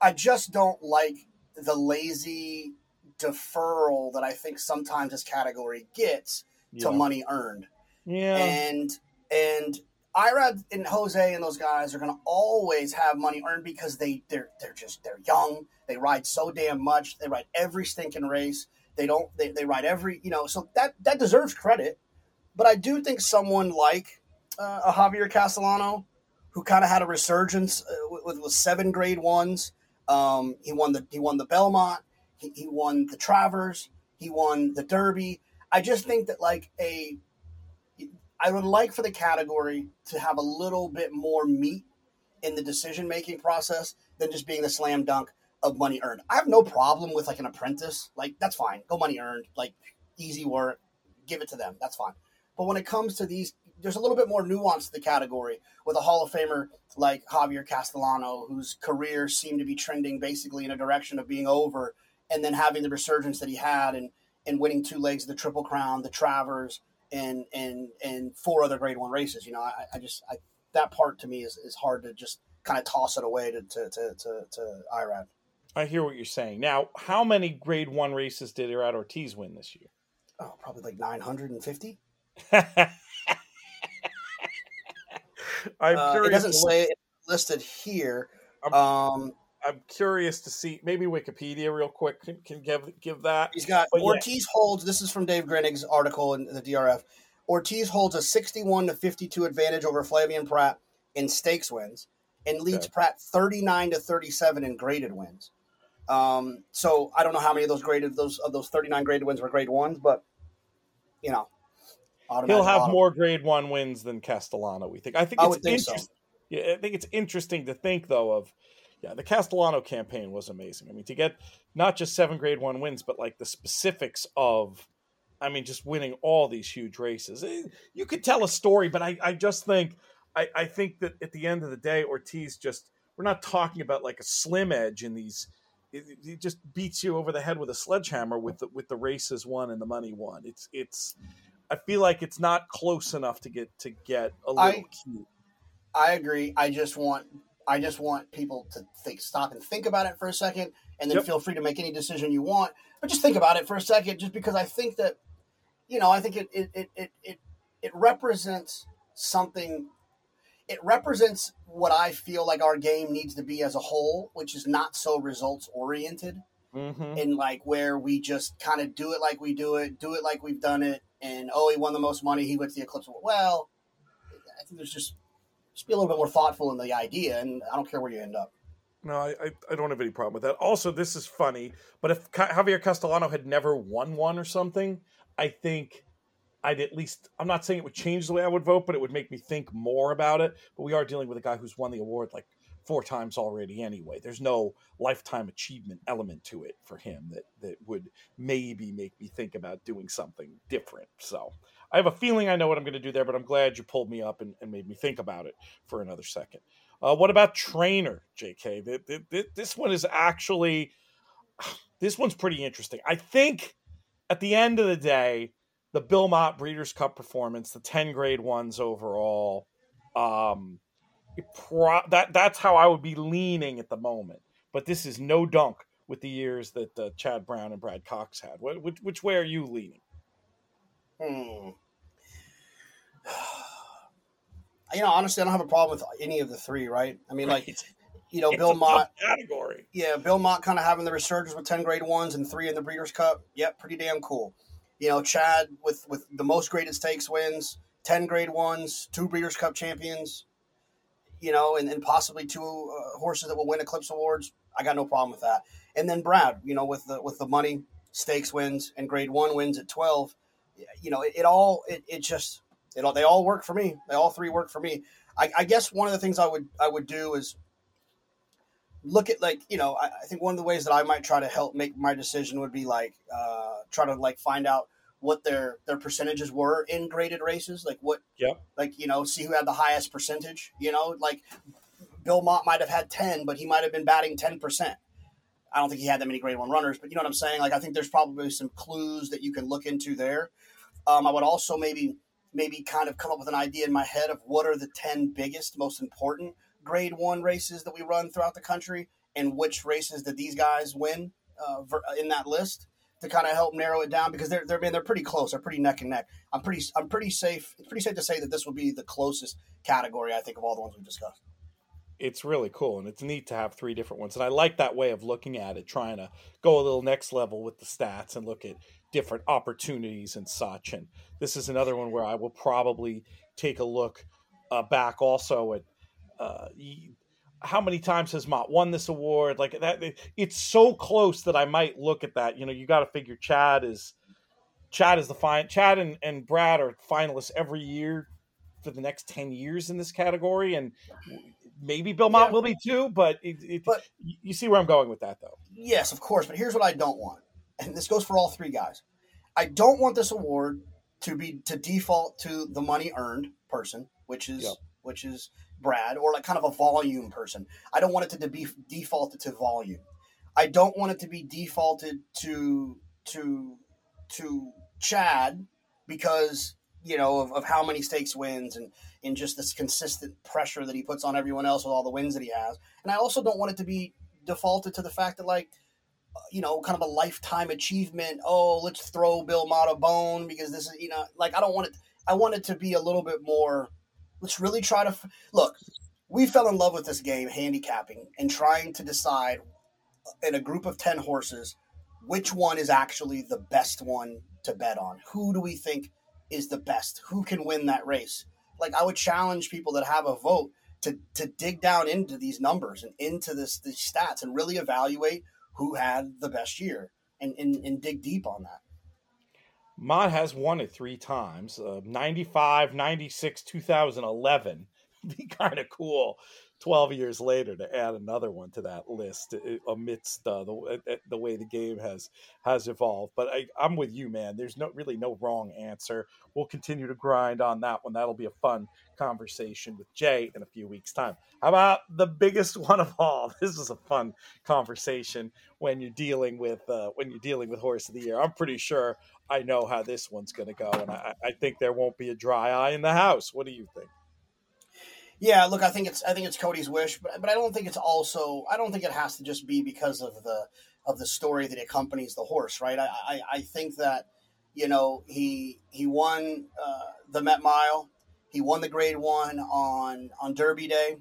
I, I just don't like the lazy deferral that I think sometimes this category gets yeah. to money earned. Yeah. And and Irad and Jose and those guys are going to always have money earned because they they're they're just they're young. They ride so damn much. They ride every stinking race. They don't they, they ride every you know so that that deserves credit. But I do think someone like uh, a Javier Castellano, who kind of had a resurgence uh, with, with, seven grade ones. Um, he won the he won the Belmont. He, he won the Travers. He won the Derby. I just think that like a I would like for the category to have a little bit more meat in the decision making process than just being the slam dunk of money earned. I have no problem with like an apprentice. Like that's fine. Go money earned. Like easy work. Give it to them. That's fine. But when it comes to these, there's a little bit more nuance to the category with a Hall of Famer like Javier Castellano, whose career seemed to be trending basically in a direction of being over, and then having the resurgence that he had and and winning two legs of the Triple Crown, the Travers, and and and four other Grade One races. You know, I, I just I, that part to me is, is hard to just kind of toss it away to to to to, to IRAD. I hear what you're saying. Now, how many Grade One races did Irad Ortiz win this year? Oh, probably like 950. I'm uh, curious. It doesn't say it listed here. Um, I'm curious to see maybe Wikipedia real quick can, can give give that. He's got but Ortiz yeah. holds. This is from Dave Grening's article in the DRF. Ortiz holds a 61 to 52 advantage over Flavien Prat in stakes wins, and leads okay. Prat 39 to 37 in graded wins. Um, so I don't know how many of those graded those of those 39 graded wins were grade ones, but you know, he'll have more grade one wins than Castellano. We think. I think it's I think interesting. So. Yeah, I think it's interesting to think though of yeah, the Castellano campaign was amazing. I mean, to get not just seven grade one wins, but like the specifics of, I mean, just winning all these huge races. Eh, you could tell a story, but I, I just think, I, I think that at the end of the day, Ortiz just, we're not talking about like a slim edge in these. He just beats you over the head with a sledgehammer with the with the races won and the money won. It's it's. I feel like it's not close enough to get to get a little I, cute. I agree. I just want I just want people to think, stop and think about it for a second, and then yep. feel free to make any decision you want. But just think about it for a second, just because I think that, you know, I think it it it it it, it represents something. It represents what I feel like our game needs to be as a whole, which is not so results oriented. mm-hmm. and like where we just kind of do it like we do it, do it like we've done it, and oh, he won the most money, he went to the Eclipse. Well, I think there's just just be a little bit more thoughtful in the idea, and I don't care where you end up. No, I, I don't have any problem with that. Also, this is funny, but if Javier Castellano had never won one or something, I think I'd at least, I'm not saying it would change the way I would vote, but it would make me think more about it. But we are dealing with a guy who's won the award like four times already anyway. There's no lifetime achievement element to it for him that, that would maybe make me think about doing something different. So I have a feeling I know what I'm going to do there, but I'm glad you pulled me up and, and made me think about it for another second. Uh, what about trainer, JK? This one is actually, this one's pretty interesting. I think at the end of the day, the Bill Mott Breeders' Cup performance, the 10 grade ones overall, um, pro- that that's how I would be leaning at the moment. But this is no dunk with the years that uh, Chad Brown and Brad Cox had. Which, which way are you leaning? Hmm. You know, honestly, I don't have a problem with any of the three. Right? I mean, right. like, you know, it's Bill Mott category. Yeah, Bill Mott kind of having the resurgence with ten grade ones and three in the Breeders' Cup. Yep, pretty damn cool you know, Chad with with the most graded stakes wins, ten grade ones, two Breeders' Cup champions, you know, and, and possibly two uh, horses that will win Eclipse Awards. I got no problem with that. And then Brad, you know, with the with the money stakes wins and grade one wins at twelve, you know, it, it all it, it just it all they all work for me. They all three work for me. I, I guess one of the things I would I would do is look at like you know I, I, think one of the ways that I might try to help make my decision would be like uh, try to like find out what their their percentages were in graded races, like what yeah like you know see who had the highest percentage. You know, like Bill Mott might have had ten, but he might have been batting ten percent. I don't think he had that many grade one runners, but you know what I'm saying. Like I think there's probably some clues that you can look into there. Um, I would also maybe maybe kind of come up with an idea in my head of what are the ten biggest, most important grade one races that we run throughout the country and which races did these guys win uh, in that list to kind of help narrow it down because they're they're they're pretty close. They're pretty neck and neck. I'm pretty I'm pretty safe. It's pretty safe to say that this will be the closest category I think of all the ones we've discussed. It's really cool and it's neat to have three different ones. And I like that way of looking at it, trying to go a little next level with the stats and look at different opportunities and such. And this is another one where I will probably take a look uh, back also at uh, how many times has Mott won this award? Like that, it's so close that I might look at that. You know, you got to figure Chad is Chad is the fine. Chad and, and Brad are finalists every year for the next ten years in this category, and maybe Bill Mott yeah. will be too. But, it, it, but you see where I'm going with that, though. Yes, of course. But here's what I don't want, and this goes for all three guys. I don't want this award to be to default to the money earned person, which is yep. which is Brad, or like kind of a volume person. I don't want it to be defaulted to volume. I don't want it to be defaulted to to to Chad because you know of, of how many stakes wins and in just this consistent pressure that he puts on everyone else with all the wins that he has. And I also don't want it to be defaulted to the fact that like you know kind of a lifetime achievement. Oh, let's throw Bill Mott a bone because this is you know like I don't want it. I want it to be a little bit more Let's really try to look. We fell in love with this game, handicapping, and trying to decide in a group of 10 horses which one is actually the best one to bet on. Who do we think is the best? Who can win that race? Like, I would challenge people that have a vote to, to dig down into these numbers and into this these stats and really evaluate who had the best year and, and, and dig deep on that. Mott has won it three times uh, 95, 96, 2011. Be kind of cool 12 years later to add another one to that list uh, amidst uh, the, uh, uh, the way the game has has evolved but I, i'm with you man. There's no really no wrong answer. We'll continue to grind on that one. That'll be a fun conversation with jay in a few weeks time. How about the biggest one of all? This is a fun conversation when you're dealing with uh, when you're dealing with horse of the year. I'm pretty sure i know how this one's going to go and I, I think there won't be a dry eye in the house. What do you think yeah, look, I think it's I think it's Cody's wish, but but I don't think it's also I don't think it has to just be because of the of the story that accompanies the horse, right? I I, I think that you know he he won uh, the Met Mile, he won the Grade One on on Derby Day,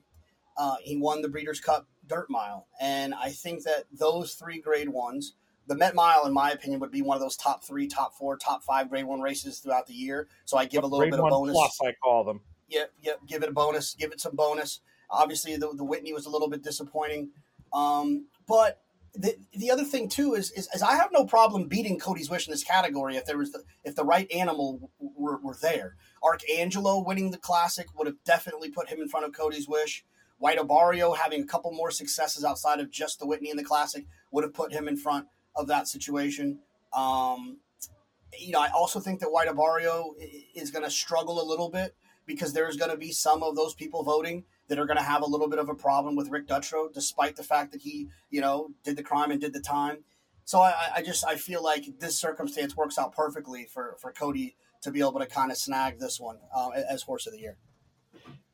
uh, he won the Breeders' Cup Dirt Mile, and I think that those three Grade Ones, the Met Mile, in my opinion, would be one of those top three, top four, top five Grade One races throughout the year. So I give a little Grade bit of bonus. plus, I call them. Yep, yep. Give it a bonus. Give it some bonus. Obviously, the, the Whitney was a little bit disappointing, um, but the, the other thing too is, is, is I have no problem beating Cody's Wish in this category if there was the, if the right animal were, were there. Arcangelo winning the classic would have definitely put him in front of Cody's Wish. White Abarrio having a couple more successes outside of just the Whitney in the classic would have put him in front of that situation. Um, you know, I also think that White Abarrio is going to struggle a little bit because there's going to be some of those people voting that are going to have a little bit of a problem with Rick Dutrow, despite the fact that he, you know, did the crime and did the time. So I, I just I feel like this circumstance works out perfectly for for Cody to be able to kind of snag this one uh, as horse of the year.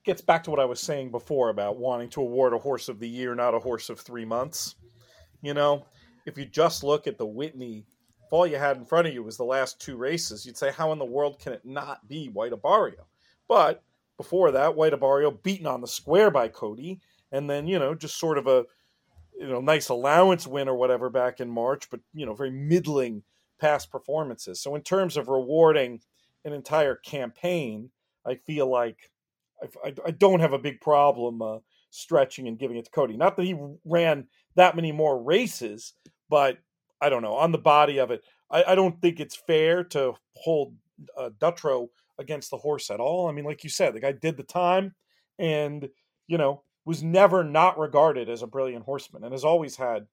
Gets back to what I was saying before about wanting to award a horse of the year, not a horse of three months. You know, if you just look at the Whitney, if all you had in front of you was the last two races, you'd say, how in the world can it not be White Abarrio? But before that, White Abarrio beaten on the square by Cody, and then you know just sort of a you know nice allowance win or whatever back in March, but you know very middling past performances. So in terms of rewarding an entire campaign, I feel like I, I, I don't have a big problem uh, stretching and giving it to Cody. Not that he ran that many more races, but I don't know on the body of it. I, I don't think it's fair to hold uh, Dutrow against the horse at all. I mean, like you said, the guy did the time and, you know, was never not regarded as a brilliant horseman and has always had,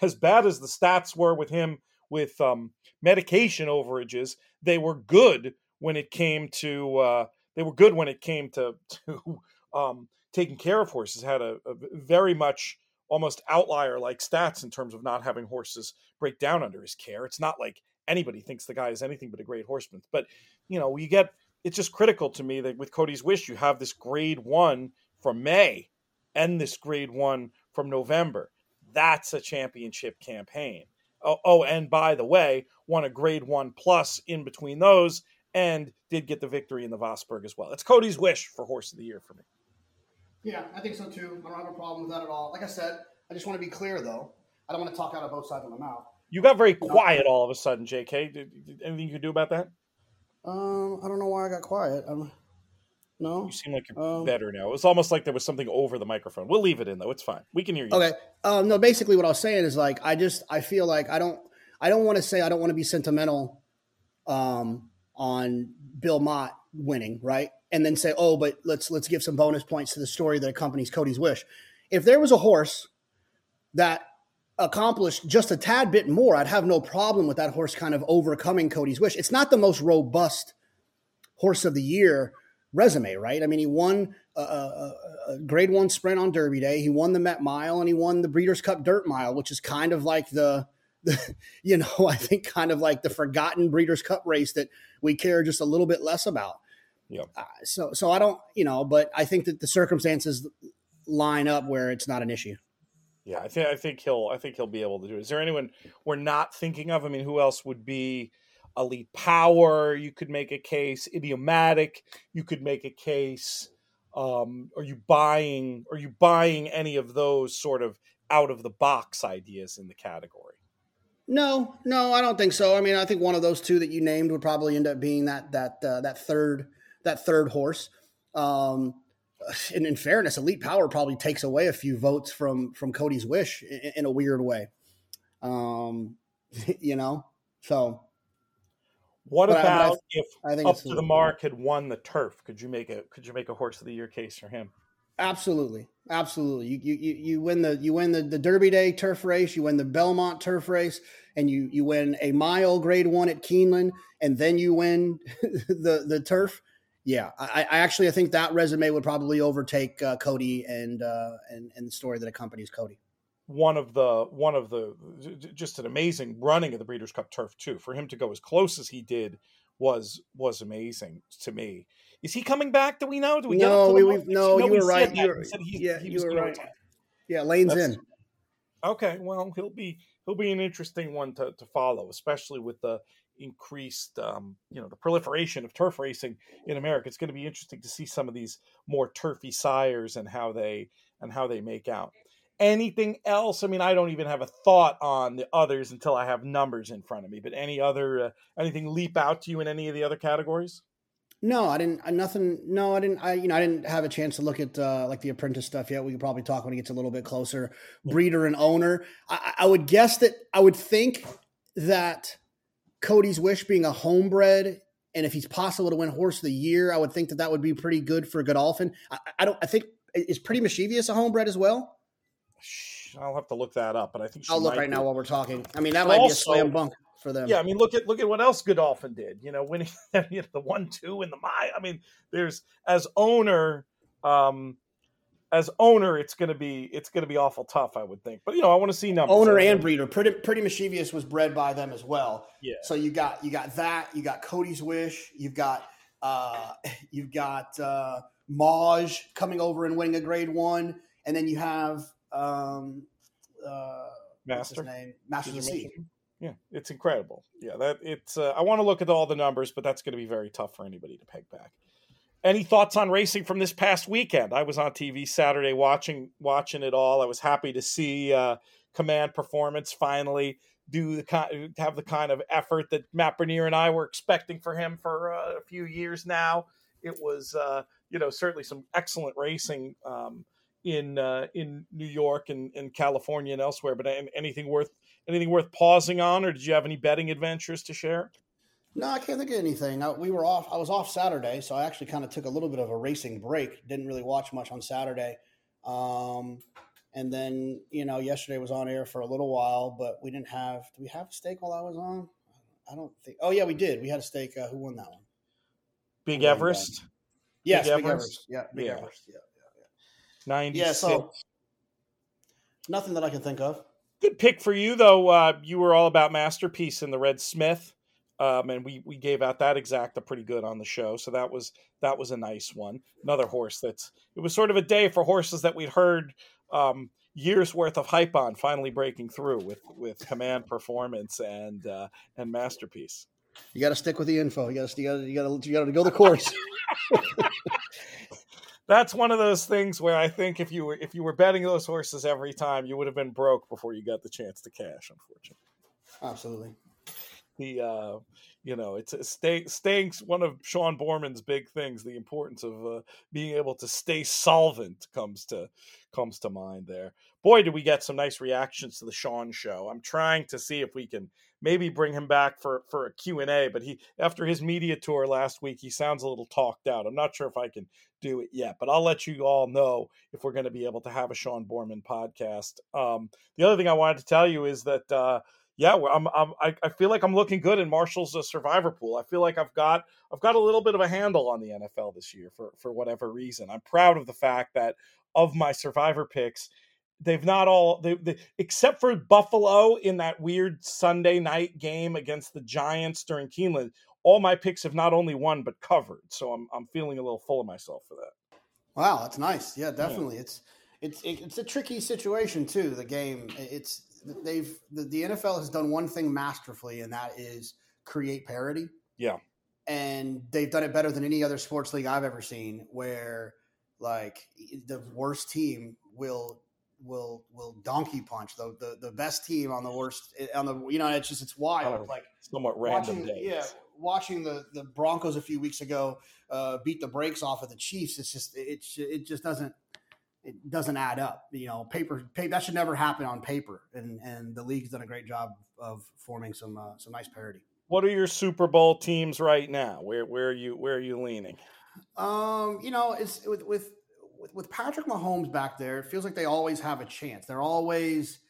as bad as the stats were with him with um, medication overages, they were good when it came to, uh, they were good when it came to, to um, taking care of horses, had a, a very much almost outlier like stats in terms of not having horses break down under his care. It's not like anybody thinks the guy is anything but a great horseman. But you know, you get it's just critical to me that with Cody's Wish, you have this grade one from May and this grade one from November. That's a championship campaign. Oh, oh, and by the way, won a grade one plus in between those and did get the victory in the Vosburgh as well. It's Cody's Wish for Horse of the Year for me. Yeah, I think so too. I don't have a problem with that at all. Like I said, I just want to be clear though. I don't want to talk out of both sides of my mouth. You got very quiet all of a sudden, JK. Anything you could do about that? Um, I don't know why I got quiet. Um, no. You seem like you're um, better now. It was almost like there was something over the microphone. We'll leave it in though. It's fine. We can hear you. Okay. Um, no, basically what I was saying is like I just I feel like I don't I don't want to say I don't want to be sentimental um on Bill Mott winning, right? And then say, "Oh, but let's let's give some bonus points to the story that accompanies Cody's wish." If there was a horse that accomplished just a tad bit more, I'd have no problem with that horse kind of overcoming Cody's wish. It's not the most robust horse of the year resume, right? I mean, he won a, a, a, grade one sprint on Derby Day. He won the Met Mile and he won the Breeders' Cup Dirt Mile, which is kind of like the, the you know, I think kind of like the forgotten Breeders' Cup race that we care just a little bit less about. Yeah. Uh, so, so I don't, you know, but I think that the circumstances line up where it's not an issue. Yeah, I think I think he'll I think he'll be able to do it. Is there anyone we're not thinking of? I mean, who else would be elite power? You could make a case. Idiomatic. You could make a case. Um, are you buying? Are you buying any of those sort of out of the box ideas in the category? No, no, I don't think so. I mean, I think one of those two that you named would probably end up being that that uh, that third that third horse. Um, and in fairness, Elite Power probably takes away a few votes from from Cody's Wish in, in a weird way. Um, you know, so. What about I, I, if I think up to the mark had won the turf? Could you make a could you make a horse of the year case for him? Absolutely, absolutely. You you you win the you win the, the Derby Day turf race, you win the Belmont turf race, and you you win a mile Grade One at Keeneland, and then you win the the turf yeah, I, I, actually I think that resume would probably overtake uh, Cody and, uh, and and the story that accompanies Cody. One of the one of the just an amazing running of the Breeders' Cup turf too. For him to go as close as he did was was amazing to me. Is he coming back? Do we know? Do we no, we, we no, you were right. You were, yeah, he you were right. Yeah, lane's That's, in. Okay, well, he'll be he'll be an interesting one to, to follow, especially with the increased, um, you know, the proliferation of turf racing in America. It's going to be interesting to see some of these more turfy sires and how they and how they make out. anything else? I mean, I don't even have a thought on the others until I have numbers in front of me. But any other uh, anything leap out to you in any of the other categories? No, I didn't. I, nothing. No, I didn't. I you know I didn't have a chance to look at uh, like the apprentice stuff yet. We could probably talk when it gets a little bit closer. Breeder and owner. I, I would guess that I would think that Cody's Wish being a homebred, and if he's possible to win Horse of the Year, I would think that that would be pretty good for Godolphin. I, I don't. I think is Pretty Mischievous a homebred as well. I'll have to look that up, but I think I'll look right be. now while we're talking. I mean, that might also, be a slam dunk for them. Yeah, I mean, look at look at what else Godolphin did. You know, winning the one two and the my. I mean, there's as owner, um, as owner, it's gonna be it's gonna be awful tough, I would think. But you know, I want to see numbers. Owner and breeder. Pretty Pretty Mischievous was bred by them as well. Yeah. So you got you got that. You got Cody's Wish. You've got uh, you've got uh, Mawj coming over and winning a Grade One, and then you have um, uh, Master name Master of the Sea yeah, it's incredible. Yeah, that it's. Uh, I want to look at all the numbers, but that's going to be very tough for anybody to peg back. Any thoughts on racing from this past weekend? I was on TV Saturday watching watching it all. I was happy to see uh, Command Performance finally do the kind have the kind of effort that Matt Bernier and I were expecting for him for uh, a few years now. It was uh, you know certainly some excellent racing. Um, in uh, in New York and, and California and elsewhere. But anything worth anything worth pausing on, or did you have any betting adventures to share? No, I can't think of anything. I, we were off. I was off Saturday, so I actually kind of took a little bit of a racing break. Didn't really watch much on Saturday. Um, and then you know, yesterday was on air for a little while, but we didn't have. Do we have a stake while I was on? I don't think. Oh yeah, we did. We had a stake. Uh, who won that one? Big Everest. Yes, Big, Big Everest. Everest. Yeah, Big yeah. Everest. Yeah. 96. Yeah, so nothing that I can think of. Good pick for you, though. Uh, you were all about Masterpiece in the Red Smith. Um, and we we gave out that exacta pretty good on the show, so that was that was a nice one. Another horse that's it was sort of a day for horses that we'd heard um, years worth of hype on finally breaking through with with command performance and uh, and masterpiece. You got to stick with the info. You got to you got to you got to you got to go the course. that's one of those things where I think if you were if you were betting those horses every time, you would have been broke before you got the chance to cash. Unfortunately, absolutely. The uh, you know it's stay, staying one of Sean Borman's big things. The importance of uh, being able to stay solvent comes to comes to mind there. Boy, did we get some nice reactions to the Sean show. I'm trying to see if we can maybe bring him back for for a Q&A, but he after his media tour last week, he sounds a little talked out. I'm not sure if I can do it yet, but I'll let you all know if we're going to be able to have a Sean Borman podcast. Um, the other thing I wanted to tell you is that uh, yeah, I'm, I'm I, feel like I'm looking good in Marshall's uh, survivor pool. I feel like I've got I've got a little bit of a handle on the NFL this year for for whatever reason. I'm proud of the fact that of my survivor picks, they've not all they, they, except for Buffalo in that weird Sunday night game against the Giants during Keeneland. All my picks have not only won but covered, so I'm I'm feeling a little full of myself for that. Wow, that's nice. Yeah, definitely. Yeah. It's it's it's a tricky situation too. The game it's they've the, the NFL has done one thing masterfully, and that is create parity. Yeah, and they've done it better than any other sports league I've ever seen. Where like the worst team will will will donkey punch the, the the best team on the worst on the you know it's just it's wild oh, like somewhat random watching, days. yeah watching the the Broncos a few weeks ago uh, beat the brakes off of the Chiefs it's just it it just doesn't it doesn't add up you know paper, paper that should never happen on paper and and the league's done a great job of forming some uh, some nice parity what are your Super Bowl teams right now where where are you where are you leaning um you know it's with with with, Patrick Mahomes back there, it feels like they always have a chance. They're always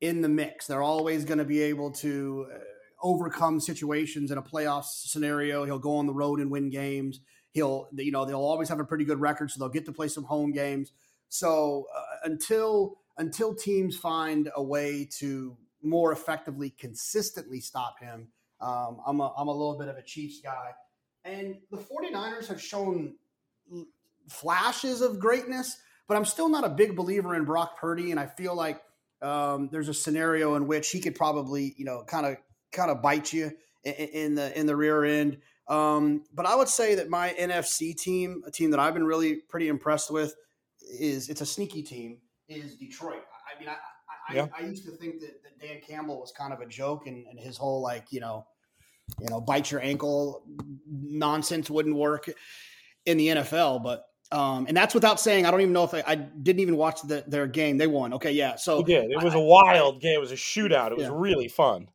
in the mix. They're always going to be able to uh, overcome situations in a playoff scenario. He'll go on the road and win games. He'll, you know, they'll always have a pretty good record, so they'll get to play some home games. So uh, until until teams find a way to more effectively, consistently stop him, um, I'm a, I'm a little bit of a Chiefs guy. And the 49ers have shown flashes of greatness, but I'm still not a big believer in Brock Purdy, and I feel like um, there's a scenario in which he could probably, you know, kind of kind of bite you in, the in the rear end. Um, but I would say that my NFC team, a team that I've been really pretty impressed with, is it's a sneaky team, is Detroit. I mean, I I, yeah. I, I, used to think that, that, Dan Campbell was kind of a joke, and, and his whole like you know, you know, bite your ankle nonsense wouldn't work in the NFL. But um, and that's without saying I don't even know if I, I didn't even watch the, their game. They won. Okay, yeah. So did. It was I, a wild game. It was a shootout. It was yeah. really fun.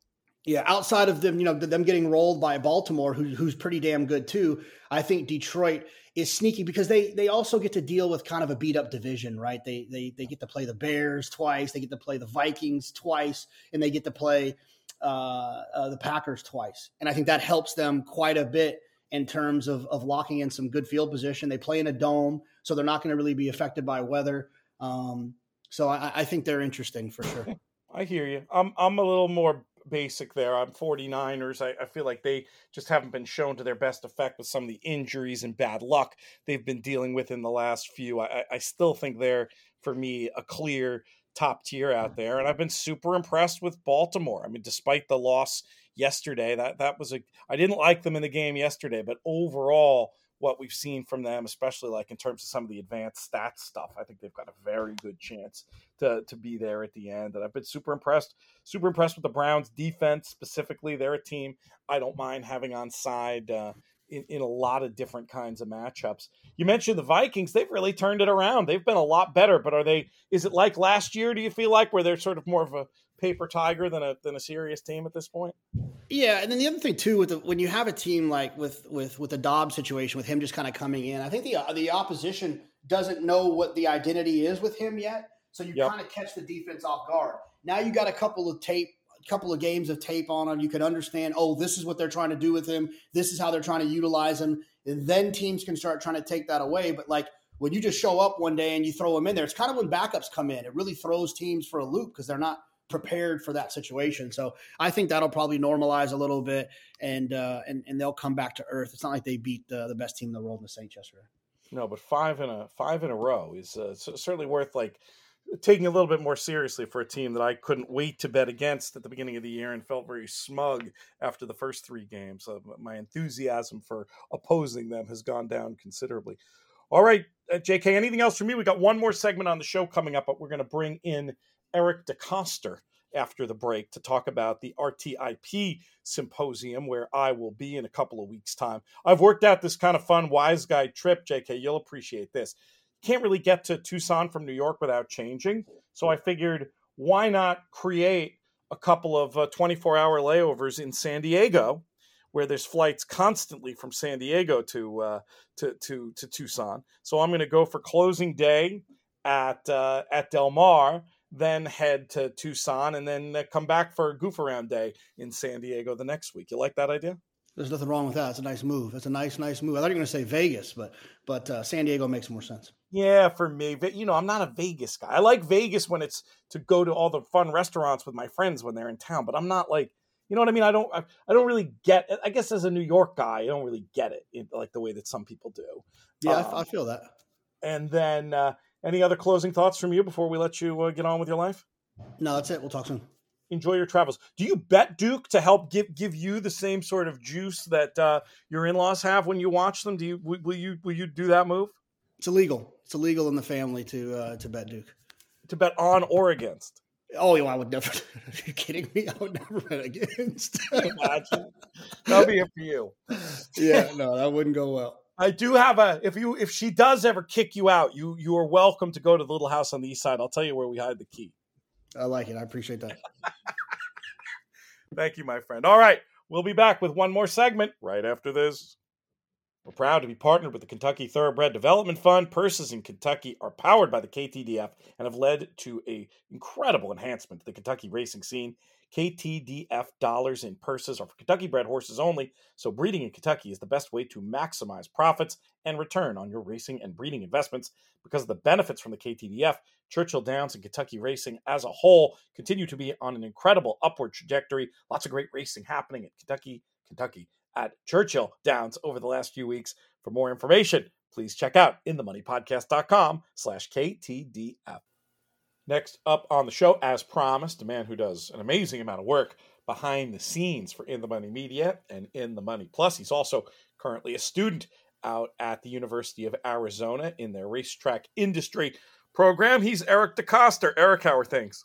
Yeah, outside of them, you know, them getting rolled by Baltimore, who, who's pretty damn good too. I think Detroit is sneaky because they they also get to deal with kind of a beat up division, right? They they they get to play the Bears twice, they get to play the Vikings twice, and they get to play uh, uh, the Packers twice, and I think that helps them quite a bit in terms of of locking in some good field position. They play in a dome, so they're not going to really be affected by weather. Um, so I, I think they're interesting for sure. I hear you. I'm I'm a little more basic there. I'm 49ers. I, I, feel like they just haven't been shown to their best effect with some of the injuries and bad luck they've been dealing with in the last few. I, I still think they're, for me, a clear top tier out mm-hmm. there. And I've been super impressed with Baltimore. I mean, despite the loss yesterday, that that was a I didn't like them in the game yesterday, but overall what we've seen from them, especially like in terms of some of the advanced stats stuff. I think they've got a very good chance to to be there at the end. And I've been super impressed, super impressed with the Browns defense specifically. They're a team I don't mind having on side. Uh, in, in a lot of different kinds of matchups. You mentioned the Vikings; they've really turned it around. They've been a lot better. But are they? Is it like last year? Do you feel like where they're sort of more of a paper tiger than a than a serious team at this point. Yeah, and then the other thing too, with the, when you have a team like with with with the Dobbs situation, with him just kind of coming in, I think the the opposition doesn't know what the identity is with him yet, so you yep. kind of catch the defense off guard. Now you got a couple of tape, couple of games of tape on him. You can understand, oh, this is what they're trying to do with him. This is how they're trying to utilize him. And then teams can start trying to take that away. But like when you just show up one day and you throw him in there, it's kind of when backups come in. It really throws teams for a loop because they're not prepared for that situation. So I think that'll probably normalize a little bit, and uh, and and they'll come back to earth. It's not like they beat the best team in the world in the Saints yesterday. No, but five in a five in a row is uh, certainly worth like taking a little bit more seriously for a team that I couldn't wait to bet against at the beginning of the year and felt very smug after the first three games. Uh, my enthusiasm for opposing them has gone down considerably. All right, uh, JK, anything else for me? We got one more segment on the show coming up, but we're going to bring in Eric DeCoster after the break to talk about the RTIP symposium where I will be in a couple of weeks' time. I've worked out this kind of fun wise guy trip, JK. You'll appreciate this. Can't really get to Tucson from New York without changing. So I figured, why not create a couple of 24 uh, hour layovers in San Diego? Where there's flights constantly from San Diego to uh, to, to to Tucson, so I'm going to go for closing day at uh, at Del Mar, then head to Tucson, and then uh, come back for a goof around day in San Diego the next week. You like that idea? There's nothing wrong with that. It's a nice move. It's a nice, nice move. I thought you were going to say Vegas, but but uh, San Diego makes more sense. Yeah, for me, you know, I'm not a Vegas guy. I like Vegas when it's to go to all the fun restaurants with my friends when they're in town, but I'm not like, you know what I mean? I don't, I, I don't really get. I guess as a New York guy, I don't really get it in, like the way that some people do. Yeah, um, I, I feel that. And then, uh, any other closing thoughts from you before we let you uh, get on with your life? No, that's it. We'll talk soon. Enjoy your travels. Do you bet Duke to help give give you the same sort of juice that uh, your in laws have when you watch them? Do you will you will you do that move? It's illegal. It's illegal in the family to uh, to bet Duke. To bet on or against. Oh, you I would never. Are you kidding me? I would never bet against. Imagine. That'll be it for you. Yeah, no, that wouldn't go well. I do have a if you if she does ever kick you out, you you are welcome to go to the little house on the east side. I'll tell you where we hide the key. I like it. I appreciate that. Thank you, my friend. All right, we'll be back with one more segment right after this. We're proud to be partnered with the Kentucky Thoroughbred Development Fund. Purses in Kentucky are powered by the KTDF and have led to a incredible enhancement to the Kentucky racing scene. KTDF dollars in purses are for Kentucky bred horses only, so breeding in Kentucky is the best way to maximize profits and return on your racing and breeding investments. Because of the benefits from the KTDF, Churchill Downs and Kentucky racing as a whole continue to be on an incredible upward trajectory. Lots of great racing happening at Kentucky, Kentucky at Churchill Downs over the last few weeks. For more information, please check out inthemoneypodcast.com slash KTDF. Next up on the show, as promised, a man who does an amazing amount of work behind the scenes for In the Money Media and In the Money Plus. He's also currently a student out at the University of Arizona in their racetrack industry program. He's Eric DeCoster. Eric, how are things?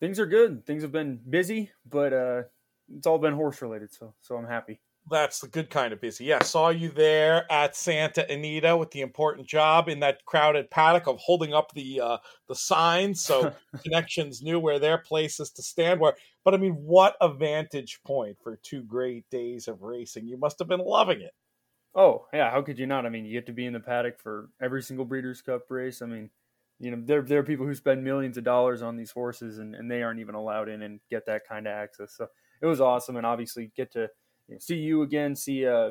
Things are good. Things have been busy, but uh, it's all been horse related, so so I'm happy. That's the good kind of busy. Yeah, saw you there at Santa Anita with the important job in that crowded paddock of holding up the uh, the signs so connections knew where their places to stand were. But I mean, what a vantage point for two great days of racing! You must have been loving it. Oh yeah, how could you not? I mean, you get to be in the paddock for every single Breeders' Cup race. I mean, you know, there there are people who spend millions of dollars on these horses and, and they aren't even allowed in and get that kind of access. So it was awesome, and obviously get to you know, see you again, see uh,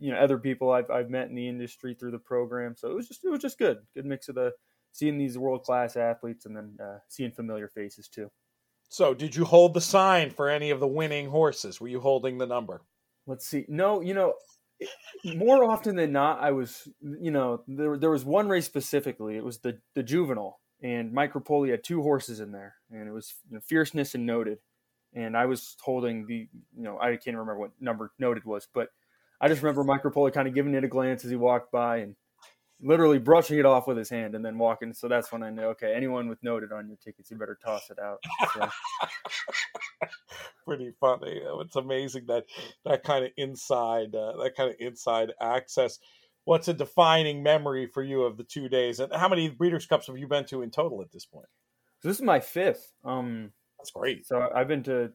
you know other people I've I've met in the industry through the program. So it was just it was just good, good mix of the seeing these world class athletes and then uh, seeing familiar faces too. So did you hold the sign for any of the winning horses? Were you holding the number? Let's see. No, you know, more often than not, I was, you know, there there was one race specifically. It was the the juvenile, and Mike Repole had two horses in there, and it was you know, fierceness and noted and I was holding the, you know, I can't remember what number noted was, but I just remember Mike Repole kind of giving it a glance as he walked by and literally brushing it off with his hand and then walking. So that's when I know, okay, anyone with noted on your tickets, you better toss it out. So. Pretty funny. It's amazing that that kind of inside, uh, that kind of inside access. What's a defining memory for you of the two days, and how many Breeders' Cups have you been to in total at this point? So this is my fifth. Um, that's great. So I've been to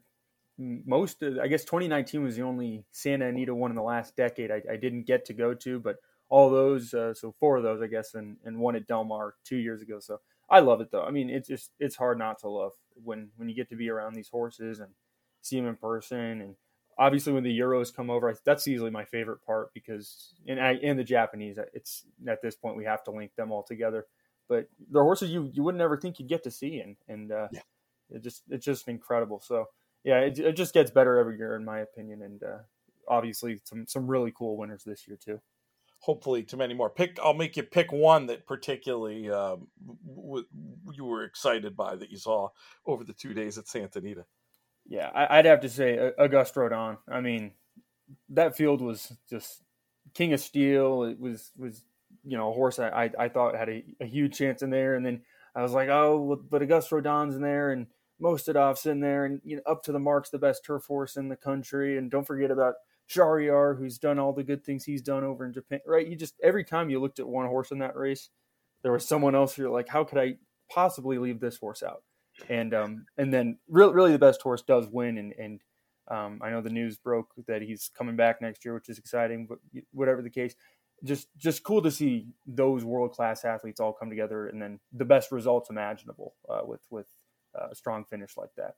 most of, I guess 2019 was the only Santa Anita one in the last decade I, I didn't get to go to, but all those, uh, so four of those, I guess, and, and one at Del Mar two years ago. So I love it though. I mean, it's just, it's hard not to love when, when you get to be around these horses and see them in person. And obviously when the Euros come over, that's easily my favorite part because, and, I, and the Japanese, it's at this point, we have to link them all together. But the horses you, you wouldn't ever think you'd get to see. And, and, uh, yeah it just it's just incredible. So yeah, it, it just gets better every year in my opinion, and uh, obviously some some really cool winners this year too. Hopefully, to many more. Pick. I'll make you pick one that particularly um, w- you were excited by that you saw over the two days at Santa Anita. Yeah, I, would have to say Auguste Rodin. I mean, that field was just king of steel. It was was you know a horse I I, I thought had a, a, huge chance in there, and then I was like, oh, but Auguste Rodin's in there, and Mostahdaf's in there, and you know, up to the marks, the best turf horse in the country. And don't forget about Shahryar, who's done all the good things he's done over in Japan. Right? You just every time you looked at one horse in that race, there was someone else. You're like, how could I possibly leave this horse out? And um, and then really, really the best horse does win. And and um, I know the news broke that he's coming back next year, which is exciting. But whatever the case, just just cool to see those world class athletes all come together, and then the best results imaginable uh, with with a strong finish like that.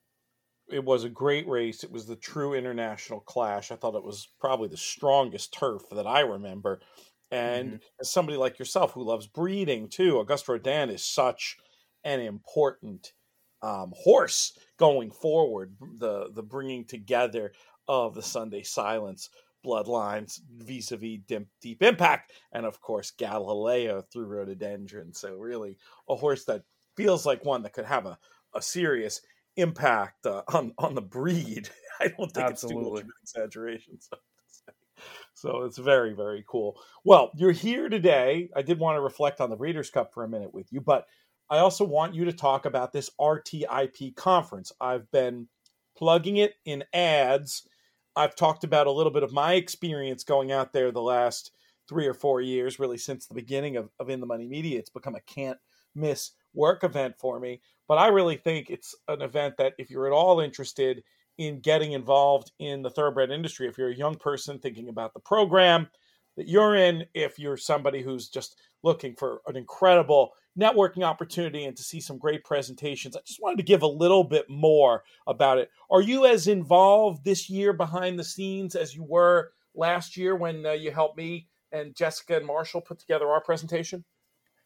It was a great race. It was the true international clash. I thought it was probably the strongest turf that I remember. And mm-hmm. as somebody like yourself who loves breeding too, Auguste Rodin is such an important um, horse going forward. The the bringing together of the Sunday Silence bloodlines vis-a-vis deep, deep impact and of course galileo through rhododendron so really a horse that feels like one that could have a a serious impact uh, on on the breed. I don't think Absolutely. it's too much of an exaggeration. So, so it's very very cool. Well, you're here today. I did want to reflect on the Breeders' Cup for a minute with you, but I also want you to talk about this RTIP conference. I've been plugging it in ads. I've talked about a little bit of my experience going out there the last three or four years, really since the beginning of, of In the Money Media. It's become a can't miss work event for me. But I really think it's an event that if you're at all interested in getting involved in the thoroughbred industry, if you're a young person thinking about the program that you're in, if you're somebody who's just looking for an incredible networking opportunity and to see some great presentations, I just wanted to give a little bit more about it. Are you as involved this year behind the scenes as you were last year when uh, you helped me and Jessica and Marshall put together our presentation?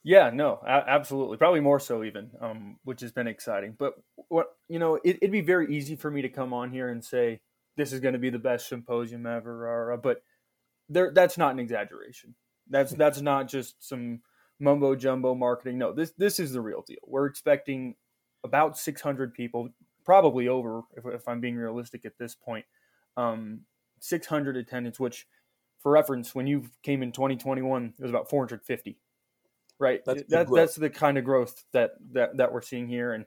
Yeah, no, absolutely. Probably more so even, um, which has been exciting. But what you know, it, would be very easy for me to come on here and say this is going to be the best symposium ever, or, but there, that's not an exaggeration. That's hmm. that's not just some mumbo jumbo marketing. No, this this is the real deal. We're expecting about 600 people, probably over if, if I'm being realistic at this point. Um, 600 attendance, which for reference, when you came in 2021, it was about 450 right? That's, that, that's the kind of growth that, that that we're seeing here, and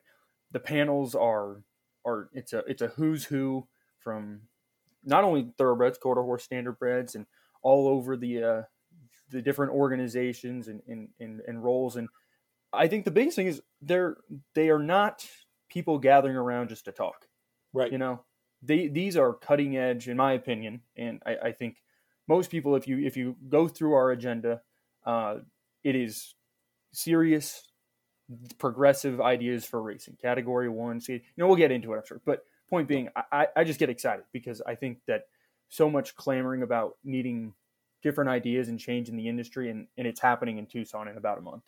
the panels are are it's a it's a who's who from not only thoroughbreds, quarter horse standardbreds, and all over the uh, the different organizations and, and, and, and roles. And I think the biggest thing is they're they are not people gathering around just to talk. Right. You know, they these are cutting edge, in my opinion, and I, I think most people, if you if you go through our agenda, uh, it is serious, progressive ideas for racing. Category one, see, you know, we'll get into it, I'm sure. But point being, I, I just get excited because I think that so much clamoring about needing different ideas and change in the industry, and, and it's happening in Tucson in about a month.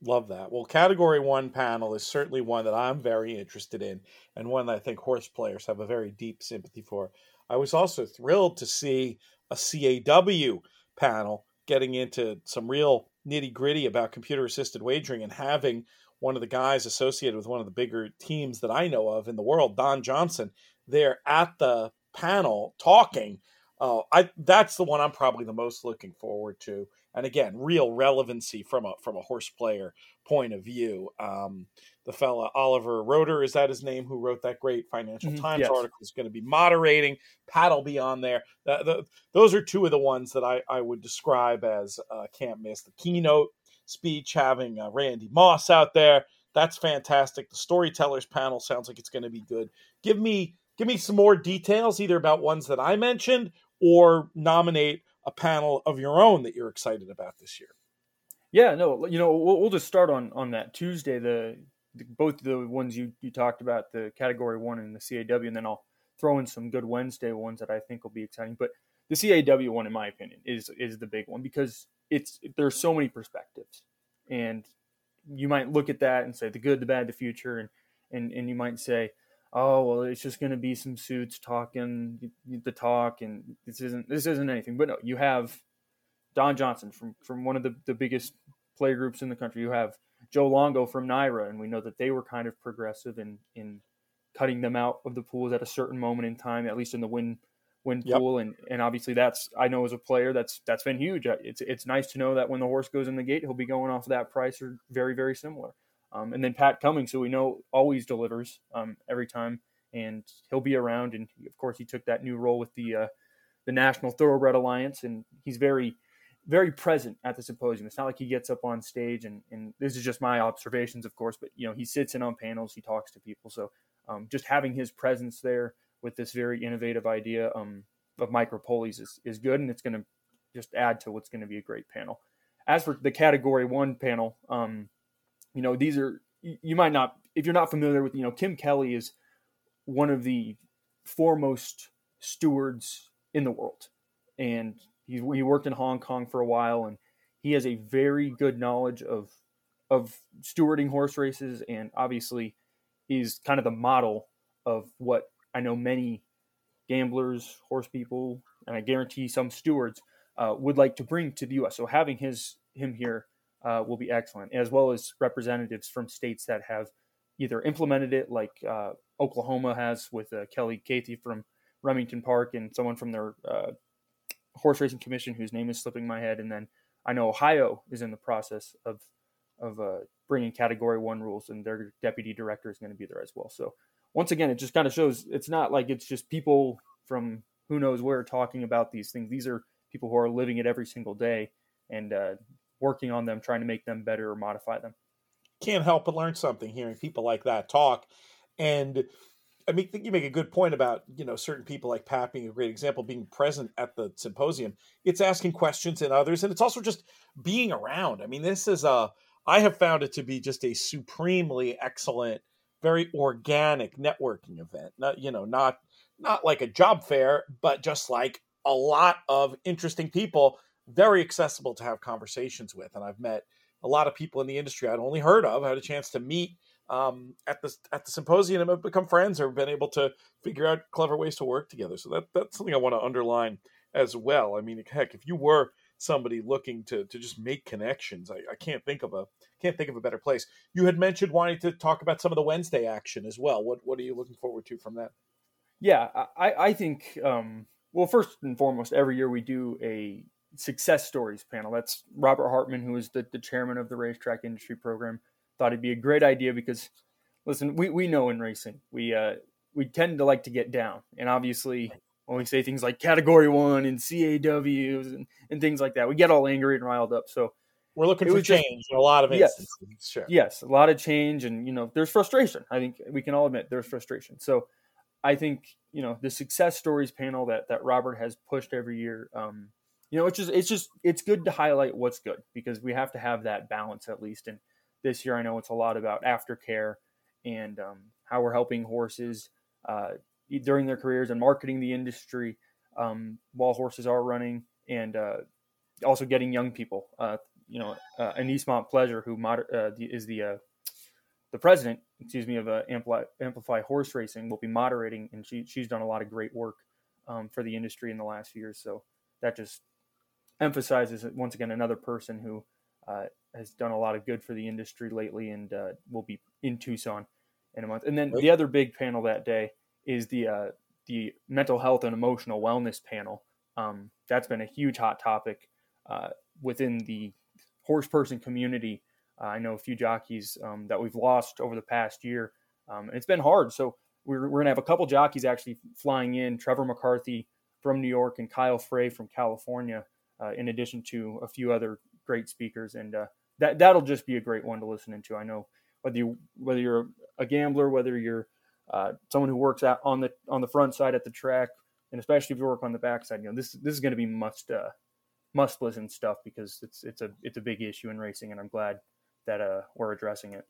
Love that. Well, category one panel is certainly one that I'm very interested in, and one that I think horse players have a very deep sympathy for. I was also thrilled to see a CAW panel getting into some real nitty gritty about computer assisted wagering and having one of the guys associated with one of the bigger teams that I know of in the world, Don Johnson, there at the panel talking. Uh, I that's the one I'm probably the most looking forward to and again, real relevancy from a from a horse player point of view. Um, the fella Oliver Roeder is that his name, who wrote that great Financial mm-hmm, Times yes. article, is going to be moderating. Pat will be on there. The, the, those are two of the ones that I, I would describe as uh, can't miss. The keynote speech having uh, Randy Moss out there. That's fantastic. The storytellers panel sounds like it's going to be good. Give me give me some more details, either about ones that I mentioned or nominate a panel of your own that you're excited about this year. Yeah, no, you know, we'll, we'll just start on on that Tuesday. The, the, both the ones you you talked about, the category one and the CAW, and then I'll throw in some good Wednesday ones that I think will be exciting. But the CAW one, in my opinion, is is the big one because it's there's so many perspectives, and you might look at that and say the good, the bad, the future, and and and you might say, oh well it's just going to be some suits talking the talk and this isn't this isn't anything. But no you have don johnson from from one of the, the biggest play groups in the country. You have joe longo from NYRA and we know that they were kind of progressive in in cutting them out of the pools at a certain moment in time at least in the win win yep. pool. And and obviously that's i know as a player that's that's been huge. It's it's nice to know that when the horse goes in the gate he'll be going off that price or very very similar um, and then Pat Cummings, who we know always delivers um, every time, and he'll be around. And of course, he took that new role with the uh, the National Thoroughbred Alliance, and he's very very present at the symposium. It's not like he gets up on stage and, and this is just my observations, of course, but you know he sits in on panels, he talks to people. So um, just having his presence there with this very innovative idea um, of micropulleys is, is good, and it's going to just add to what's going to be a great panel. As for the Category One panel, um, you know, these are you might not if you're not familiar with you know Kim Kelly is one of the foremost stewards in the world, and he he worked in Hong Kong for a while, and he has a very good knowledge of of stewarding horse races, and obviously is kind of the model of what I know many gamblers, horse people, and I guarantee some stewards uh, would like to bring to the U.S. So having his him here uh, will be excellent, as well as representatives from states that have either implemented it, like uh, Oklahoma has with uh, Kelly Cathey from Remington Park, and someone from their uh, horse racing commission whose name is slipping my head, and then I know Ohio is in the process of of uh, bringing Category One rules, and their deputy director is going to be there as well. So once again, it just kind of shows it's not like it's just people from who knows where talking about these things. These are people who are living it every single day, and uh, working on them, trying to make them better or modify them. Can't help but learn something hearing people like that talk. And I mean, I think you make a good point about you know certain people like Pat being a great example, being present at the symposium. It's asking questions in others, and it's also just being around. I mean, this is a I have found it to be just a supremely excellent, very organic networking event. Not you know not not like a job fair, but just like a lot of interesting people very accessible to have conversations with. And I've met a lot of people in the industry I'd only heard of. Had a chance to meet um, at the at the symposium and have become friends or been able to figure out clever ways to work together. So that that's something I want to underline as well. I mean, heck, if you were somebody looking to to just make connections, I, I can't think of a can't think of a better place. You had mentioned wanting to talk about some of the Wednesday action as well. What what are you looking forward to from that? Yeah, I I think um, well first and foremost, every year we do a success stories panel. That's Robert Hartman, who is the, the chairman of the racetrack industry program. Thought it'd be a great idea because, listen, we, we know in racing we uh, we tend to like to get down, and obviously when we say things like Category One and CAWs and, and things like that, we get all angry and riled up. So we're looking for change just, in a lot of instances. Yes, sure. Yes, a lot of change, and you know, there's frustration. I think we can all admit there's frustration. So I think you know the success stories panel that that Robert has pushed every year. Um, you know, it's just it's just it's good to highlight what's good because we have to have that balance at least. And this year, I know it's a lot about aftercare and um, how we're helping horses uh, during their careers and marketing the industry um, while horses are running, and uh, also getting young people. Uh, you know, uh, Annise Montplaisir, who moder- uh, is the uh, the president, excuse me, of uh, Amplify, Amplify Horse Racing, will be moderating, and she she's done a lot of great work um, for the industry in the last few years. So that just emphasizes once again another person who uh, has done a lot of good for the industry lately and uh, will be in Tucson in a month. And then the other big panel that day is the uh, the mental health and emotional wellness panel. Um, that's been a huge hot topic uh, within the horse person community. Uh, I know a few jockeys um, that we've lost over the past year, um, and it's been hard. So we're, we're gonna have a couple jockeys actually flying in. Trevor McCarthy from New York and Kyle Frey from California uh, in addition to a few other great speakers. And uh, that that'll just be a great one to listen into. I know whether you whether you're a gambler, whether you're uh, someone who works out on the on the front side at the track, and especially if you work on the back side, you know this this is going to be must uh, must listen stuff because it's it's a it's a big issue in racing, and I'm glad that uh, we're addressing it.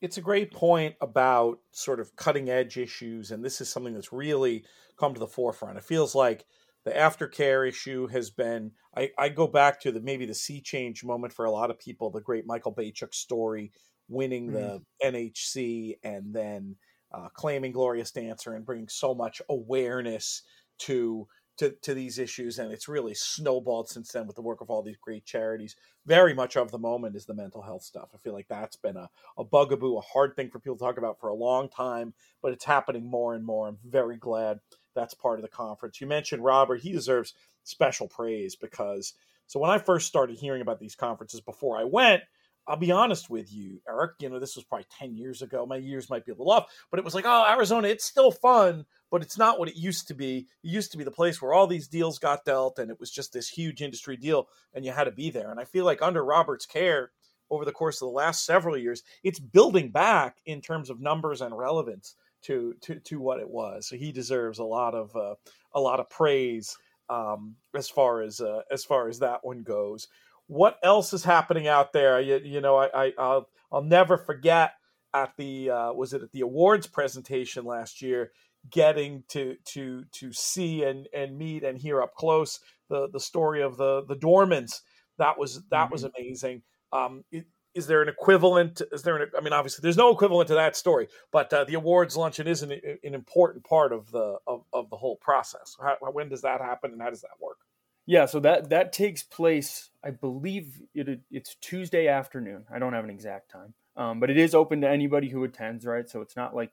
It's a great point about sort of cutting edge issues, and this is something that's really come to the forefront. It feels like the aftercare issue has been I, I go back to the maybe the sea change moment for a lot of people the great michael beychok story winning the mm-hmm. nhc and then uh, claiming glorious dancer and bringing so much awareness to to, to these issues and it's really snowballed since then with the work of all these great charities. Very much of the moment is the mental health stuff. I feel like that's been a, a bugaboo a hard thing for people to talk about for a long time but it's happening more and more. I'm very glad that's part of the conference. You mentioned Robert; he deserves special praise because so when I first started hearing about these conferences before I went, I'll be honest with you, Eric. You know, this was probably 10 years ago. My years might be a little off, but it was like, oh, Arizona, it's still fun, but it's not what it used to be. It used to be the place where all these deals got dealt, and it was just this huge industry deal, and you had to be there. And I feel like under Robert's care over the course of the last several years, it's building back in terms of numbers and relevance to to to what it was. So he deserves a lot of uh, a lot of praise um, as far as uh, as far as that one goes. What else is happening out there? You, you know, I, I will I'll never forget at the uh, was it at the awards presentation last year, getting to to to see and and meet and hear up close the the story of the the Dormans. That was that mm-hmm. was amazing. Um, it, is there an equivalent? Is there an? I mean, obviously, there's no equivalent to that story, but uh, the awards luncheon is an, an important part of the of, of the whole process. How, when does that happen, and how does that work? Yeah, so that that takes place. I believe it, it's Tuesday afternoon. I don't have an exact time, um, but it is open to anybody who attends. Right, so it's not like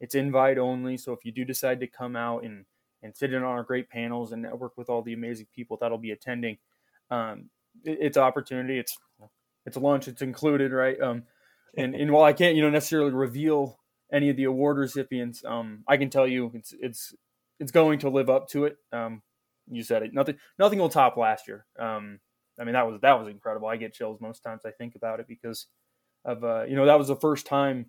it's invite only. So if you do decide to come out and and sit in on our great panels and network with all the amazing people that'll be attending, um, it, it's opportunity. It's it's lunch, it's included, right? Um, and and while I can't, you know, necessarily reveal any of the award recipients, um, I can tell you it's it's it's going to live up to it. Um, you said it. Nothing nothing will top last year. Um, I mean that was that was incredible. I get chills most times I think about it because of uh, you know that was the first time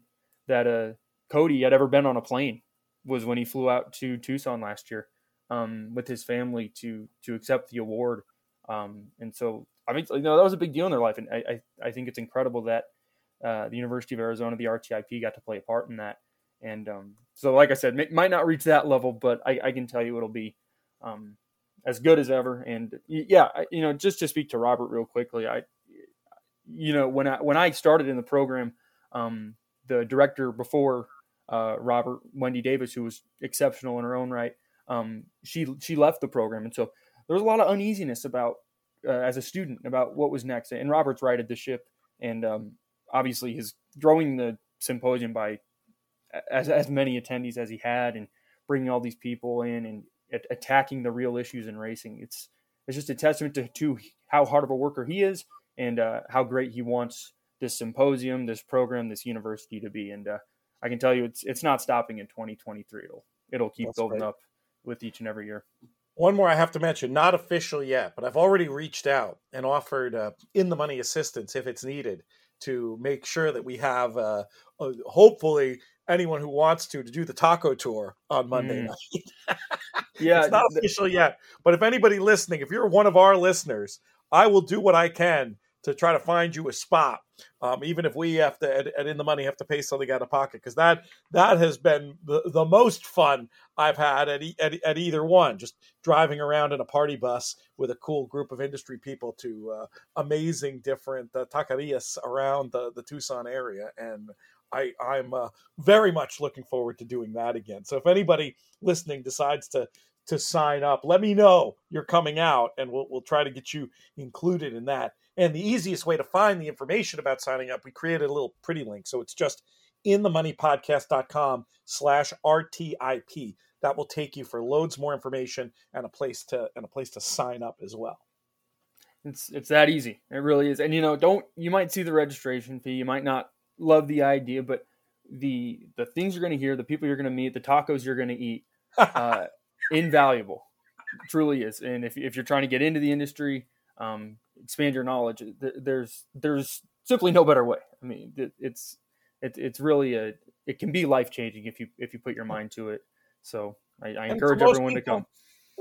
that uh, Cody had ever been on a plane was when he flew out to Tucson last year um, with his family to to accept the award. Um, and so I mean, you know, that was a big deal in their life, and I I, I think it's incredible that uh, the University of Arizona, the RTIP, got to play a part in that. And um, so, like I said, it might not reach that level, but I, I can tell you it'll be um, as good as ever. And yeah, you know, just to speak to Robert real quickly, I, you know, when I when I started in the program, um, the director before uh, Robert, Wendy Davis, who was exceptional in her own right, um, she she left the program, and so there was a lot of uneasiness about uh, as a student about what was next. And Robert's righted the ship, and um, obviously his growing the symposium by as as many attendees as he had, and bringing all these people in and attacking the real issues in racing. It's it's just a testament to, to how hard of a worker he is and uh, how great he wants this symposium, this program, this university to be. And uh, I can tell you, it's it's not stopping in 2023. It'll it'll keep That's building great. up with each and every year. One more I have to mention, not official yet, but I've already reached out and offered uh, in the money assistance if it's needed to make sure that we have, uh, uh, hopefully, anyone who wants to to do the taco tour on Monday mm. night. yeah, it's not official yet, but if anybody listening, if you're one of our listeners, I will do what I can to try to find you a spot, um, even if we have to, at, at, in the money, have to pay something out of pocket, because that that has been the, the most fun I've had at, at, at either one. Just driving around in a party bus with a cool group of industry people to uh, amazing different uh, taquerias around the, the Tucson area, and I, I'm uh, very much looking forward to doing that again. So if anybody listening decides to to sign up, let me know you're coming out, and we'll we'll try to get you included in that. And the easiest way to find the information about signing up, we created a little pretty link. So it's just inthemoneypodcast.com slash RTIP. That will take you for loads more information and a place to and a place to sign up as well. It's it's that easy. It really is. And you know, don't you might see the registration fee, you might not love the idea, but the the things you're going to hear, the people you're going to meet, the tacos you're going to eat, uh, invaluable. It truly is. And if if you're trying to get into the industry, um, expand your knowledge. There's there's simply no better way. I mean, it's it, it's really a it can be life changing if you if you put your mind to it. So I, I encourage everyone people, to come.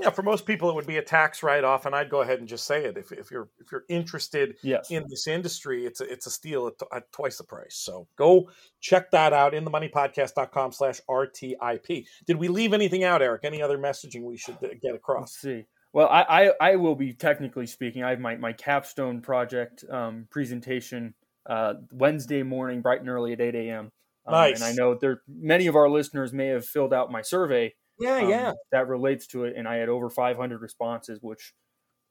Yeah, for most people, it would be a tax write off, and I'd go ahead and just say it. If, if you're if you're interested yes. in this industry, it's a, it's a steal at, at, twice the price. So go check that out in the moneypodcast.com slash RTIP. Did we leave anything out, Eric? Any other messaging we should uh, get across? Let's see. Well, I, I, I, will be technically speaking. I have my, my capstone project um, presentation uh, Wednesday morning, bright and early at 8 a.m. Um, nice. And I know there many of our listeners may have filled out my survey. Yeah, um, yeah. That relates to it, and I had over 500 responses, which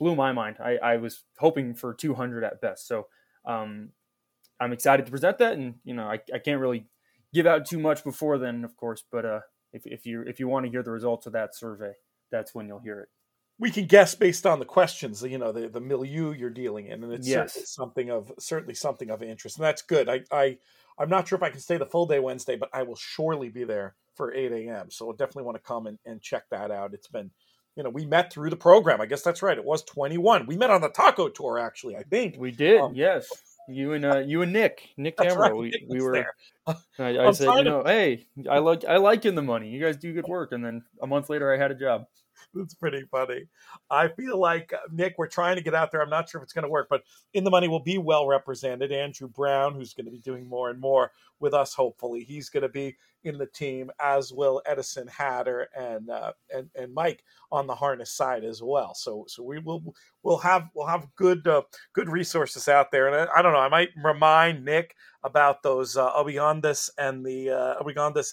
blew my mind. I, I was hoping for 200 at best. So um, I'm excited to present that, and you know I, I can't really give out too much before then, of course. But uh, if if you if you want to hear the results of that survey, that's when you'll hear it we can guess based on the questions, you know, the, the milieu you're dealing in, and it's yes. something of certainly something of interest, and that's good. I, I I'm not sure if I can stay the full day Wednesday, but I will surely be there for 8 a.m. So I definitely want to come and, and check that out. It's been, you know, we met through the program. I guess that's right. It was 21. We met on the taco tour, actually. I think we did. Um, yes, you and uh, you and Nick, Nick Tamara. Right. We, we were. There. I, I said, you know, to... hey, I like I like in the money. You guys do good work. And then a month later, I had a job. It's pretty funny. I feel like uh, Nick, we're trying to get out there. I'm not sure if it's going to work, but in the money will be well represented. Andrew Brown, who's going to be doing more and more with us, hopefully, he's going to be in the team, as will Edison Hatter and uh, and and Mike on the harness side as well. So so we will we'll have we'll have good uh, good resources out there. And I, I, don't know, I might remind Nick about those uh, and the uh,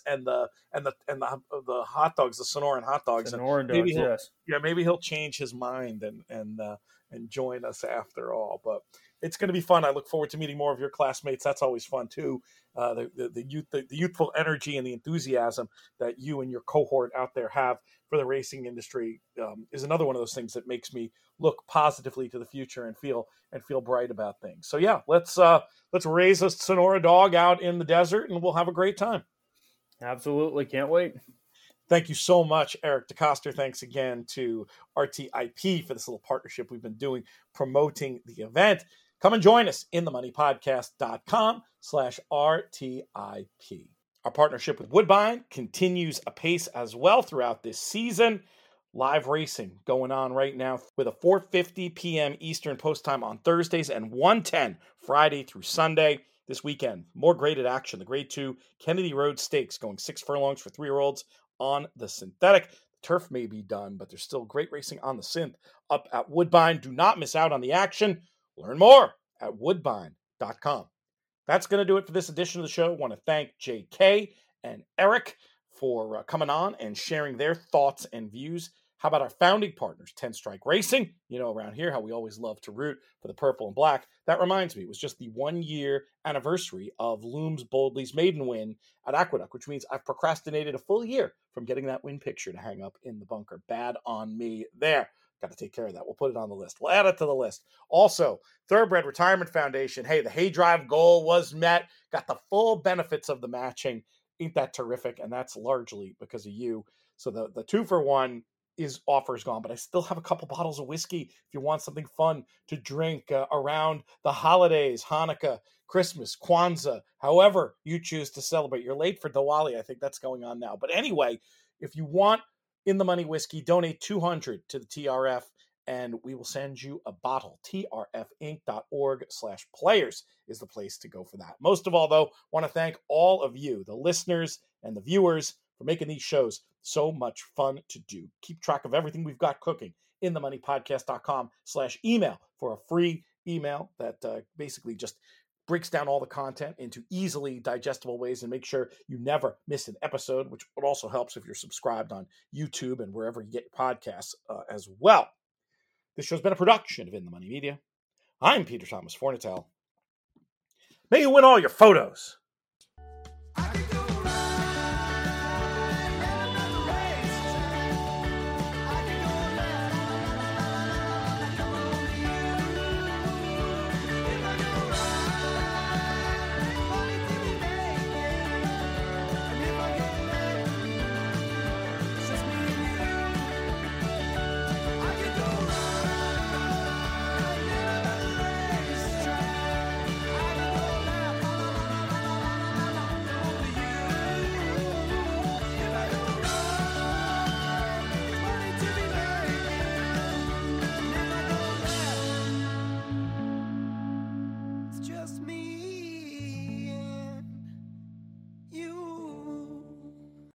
and the and the and the the hot dogs, the Sonoran hot dogs. Sonoran and maybe dogs, yes. Yeah, maybe he'll change his mind and and uh, and join us after all. But it's going to be fun. I look forward to meeting more of your classmates. That's always fun too. Uh, the, the, the youth, the, the, youthful energy and the enthusiasm that you and your cohort out there have for the racing industry um, is another one of those things that makes me look positively to the future and feel and feel bright about things. So yeah, let's uh, let's raise a Sonora dog out in the desert and we'll have a great time. Absolutely, can't wait. Thank you so much, Eric DeCoster. Thanks again to RTIP for this little partnership we've been doing promoting the event. Come and join us in the themoneypodcast.com slash RTIP. Our partnership with Woodbine continues apace as well throughout this season. Live racing going on right now with a 4:50 p.m. Eastern post time on Thursdays and 1:10 Friday through Sunday. This weekend, more graded action. The Grade 2 Kennedy Road Stakes going six furlongs for three year olds on the synthetic. Turf may be done, but there's still great racing on the synth up at Woodbine. Do not miss out on the action. Learn more at woodbine.com. That's going to do it for this edition of the show. I want to thank JK and Eric for uh, coming on and sharing their thoughts and views. How about our founding partners, 10 Strike Racing? You know, around here, how we always love to root for the purple and black. That reminds me, it was just the one year anniversary of Looms Boldly's maiden win at Aqueduct, which means I've procrastinated a full year from getting that win picture to hang up in the bunker. Bad on me there. Got to take care of that. We'll put it on the list. We'll add it to the list. Also, Thoroughbred Retirement Foundation. Hey, the Hay Drive goal was met. Got the full benefits of the matching. Ain't that terrific? And that's largely because of you. So the the two for one is offers gone, but I still have a couple bottles of whiskey if you want something fun to drink uh, around the holidays, Hanukkah, Christmas, Kwanzaa, however you choose to celebrate. You're late for Diwali. I think that's going on now. But anyway, if you want in the money whiskey, donate 200 to the TRF and we will send you a bottle. trfinc.org slash players is the place to go for that. Most of all, though, want to thank all of you, the listeners and the viewers, for making these shows so much fun to do. Keep track of everything we've got cooking in the moneypodcast.com slash email for a free email that uh, basically just breaks down all the content into easily digestible ways and make sure you never miss an episode, which also helps if you're subscribed on YouTube and wherever you get your podcasts uh, as well. This show's been a production of In the Money Media. I'm Peter Thomas Fornatale. May you win all your photos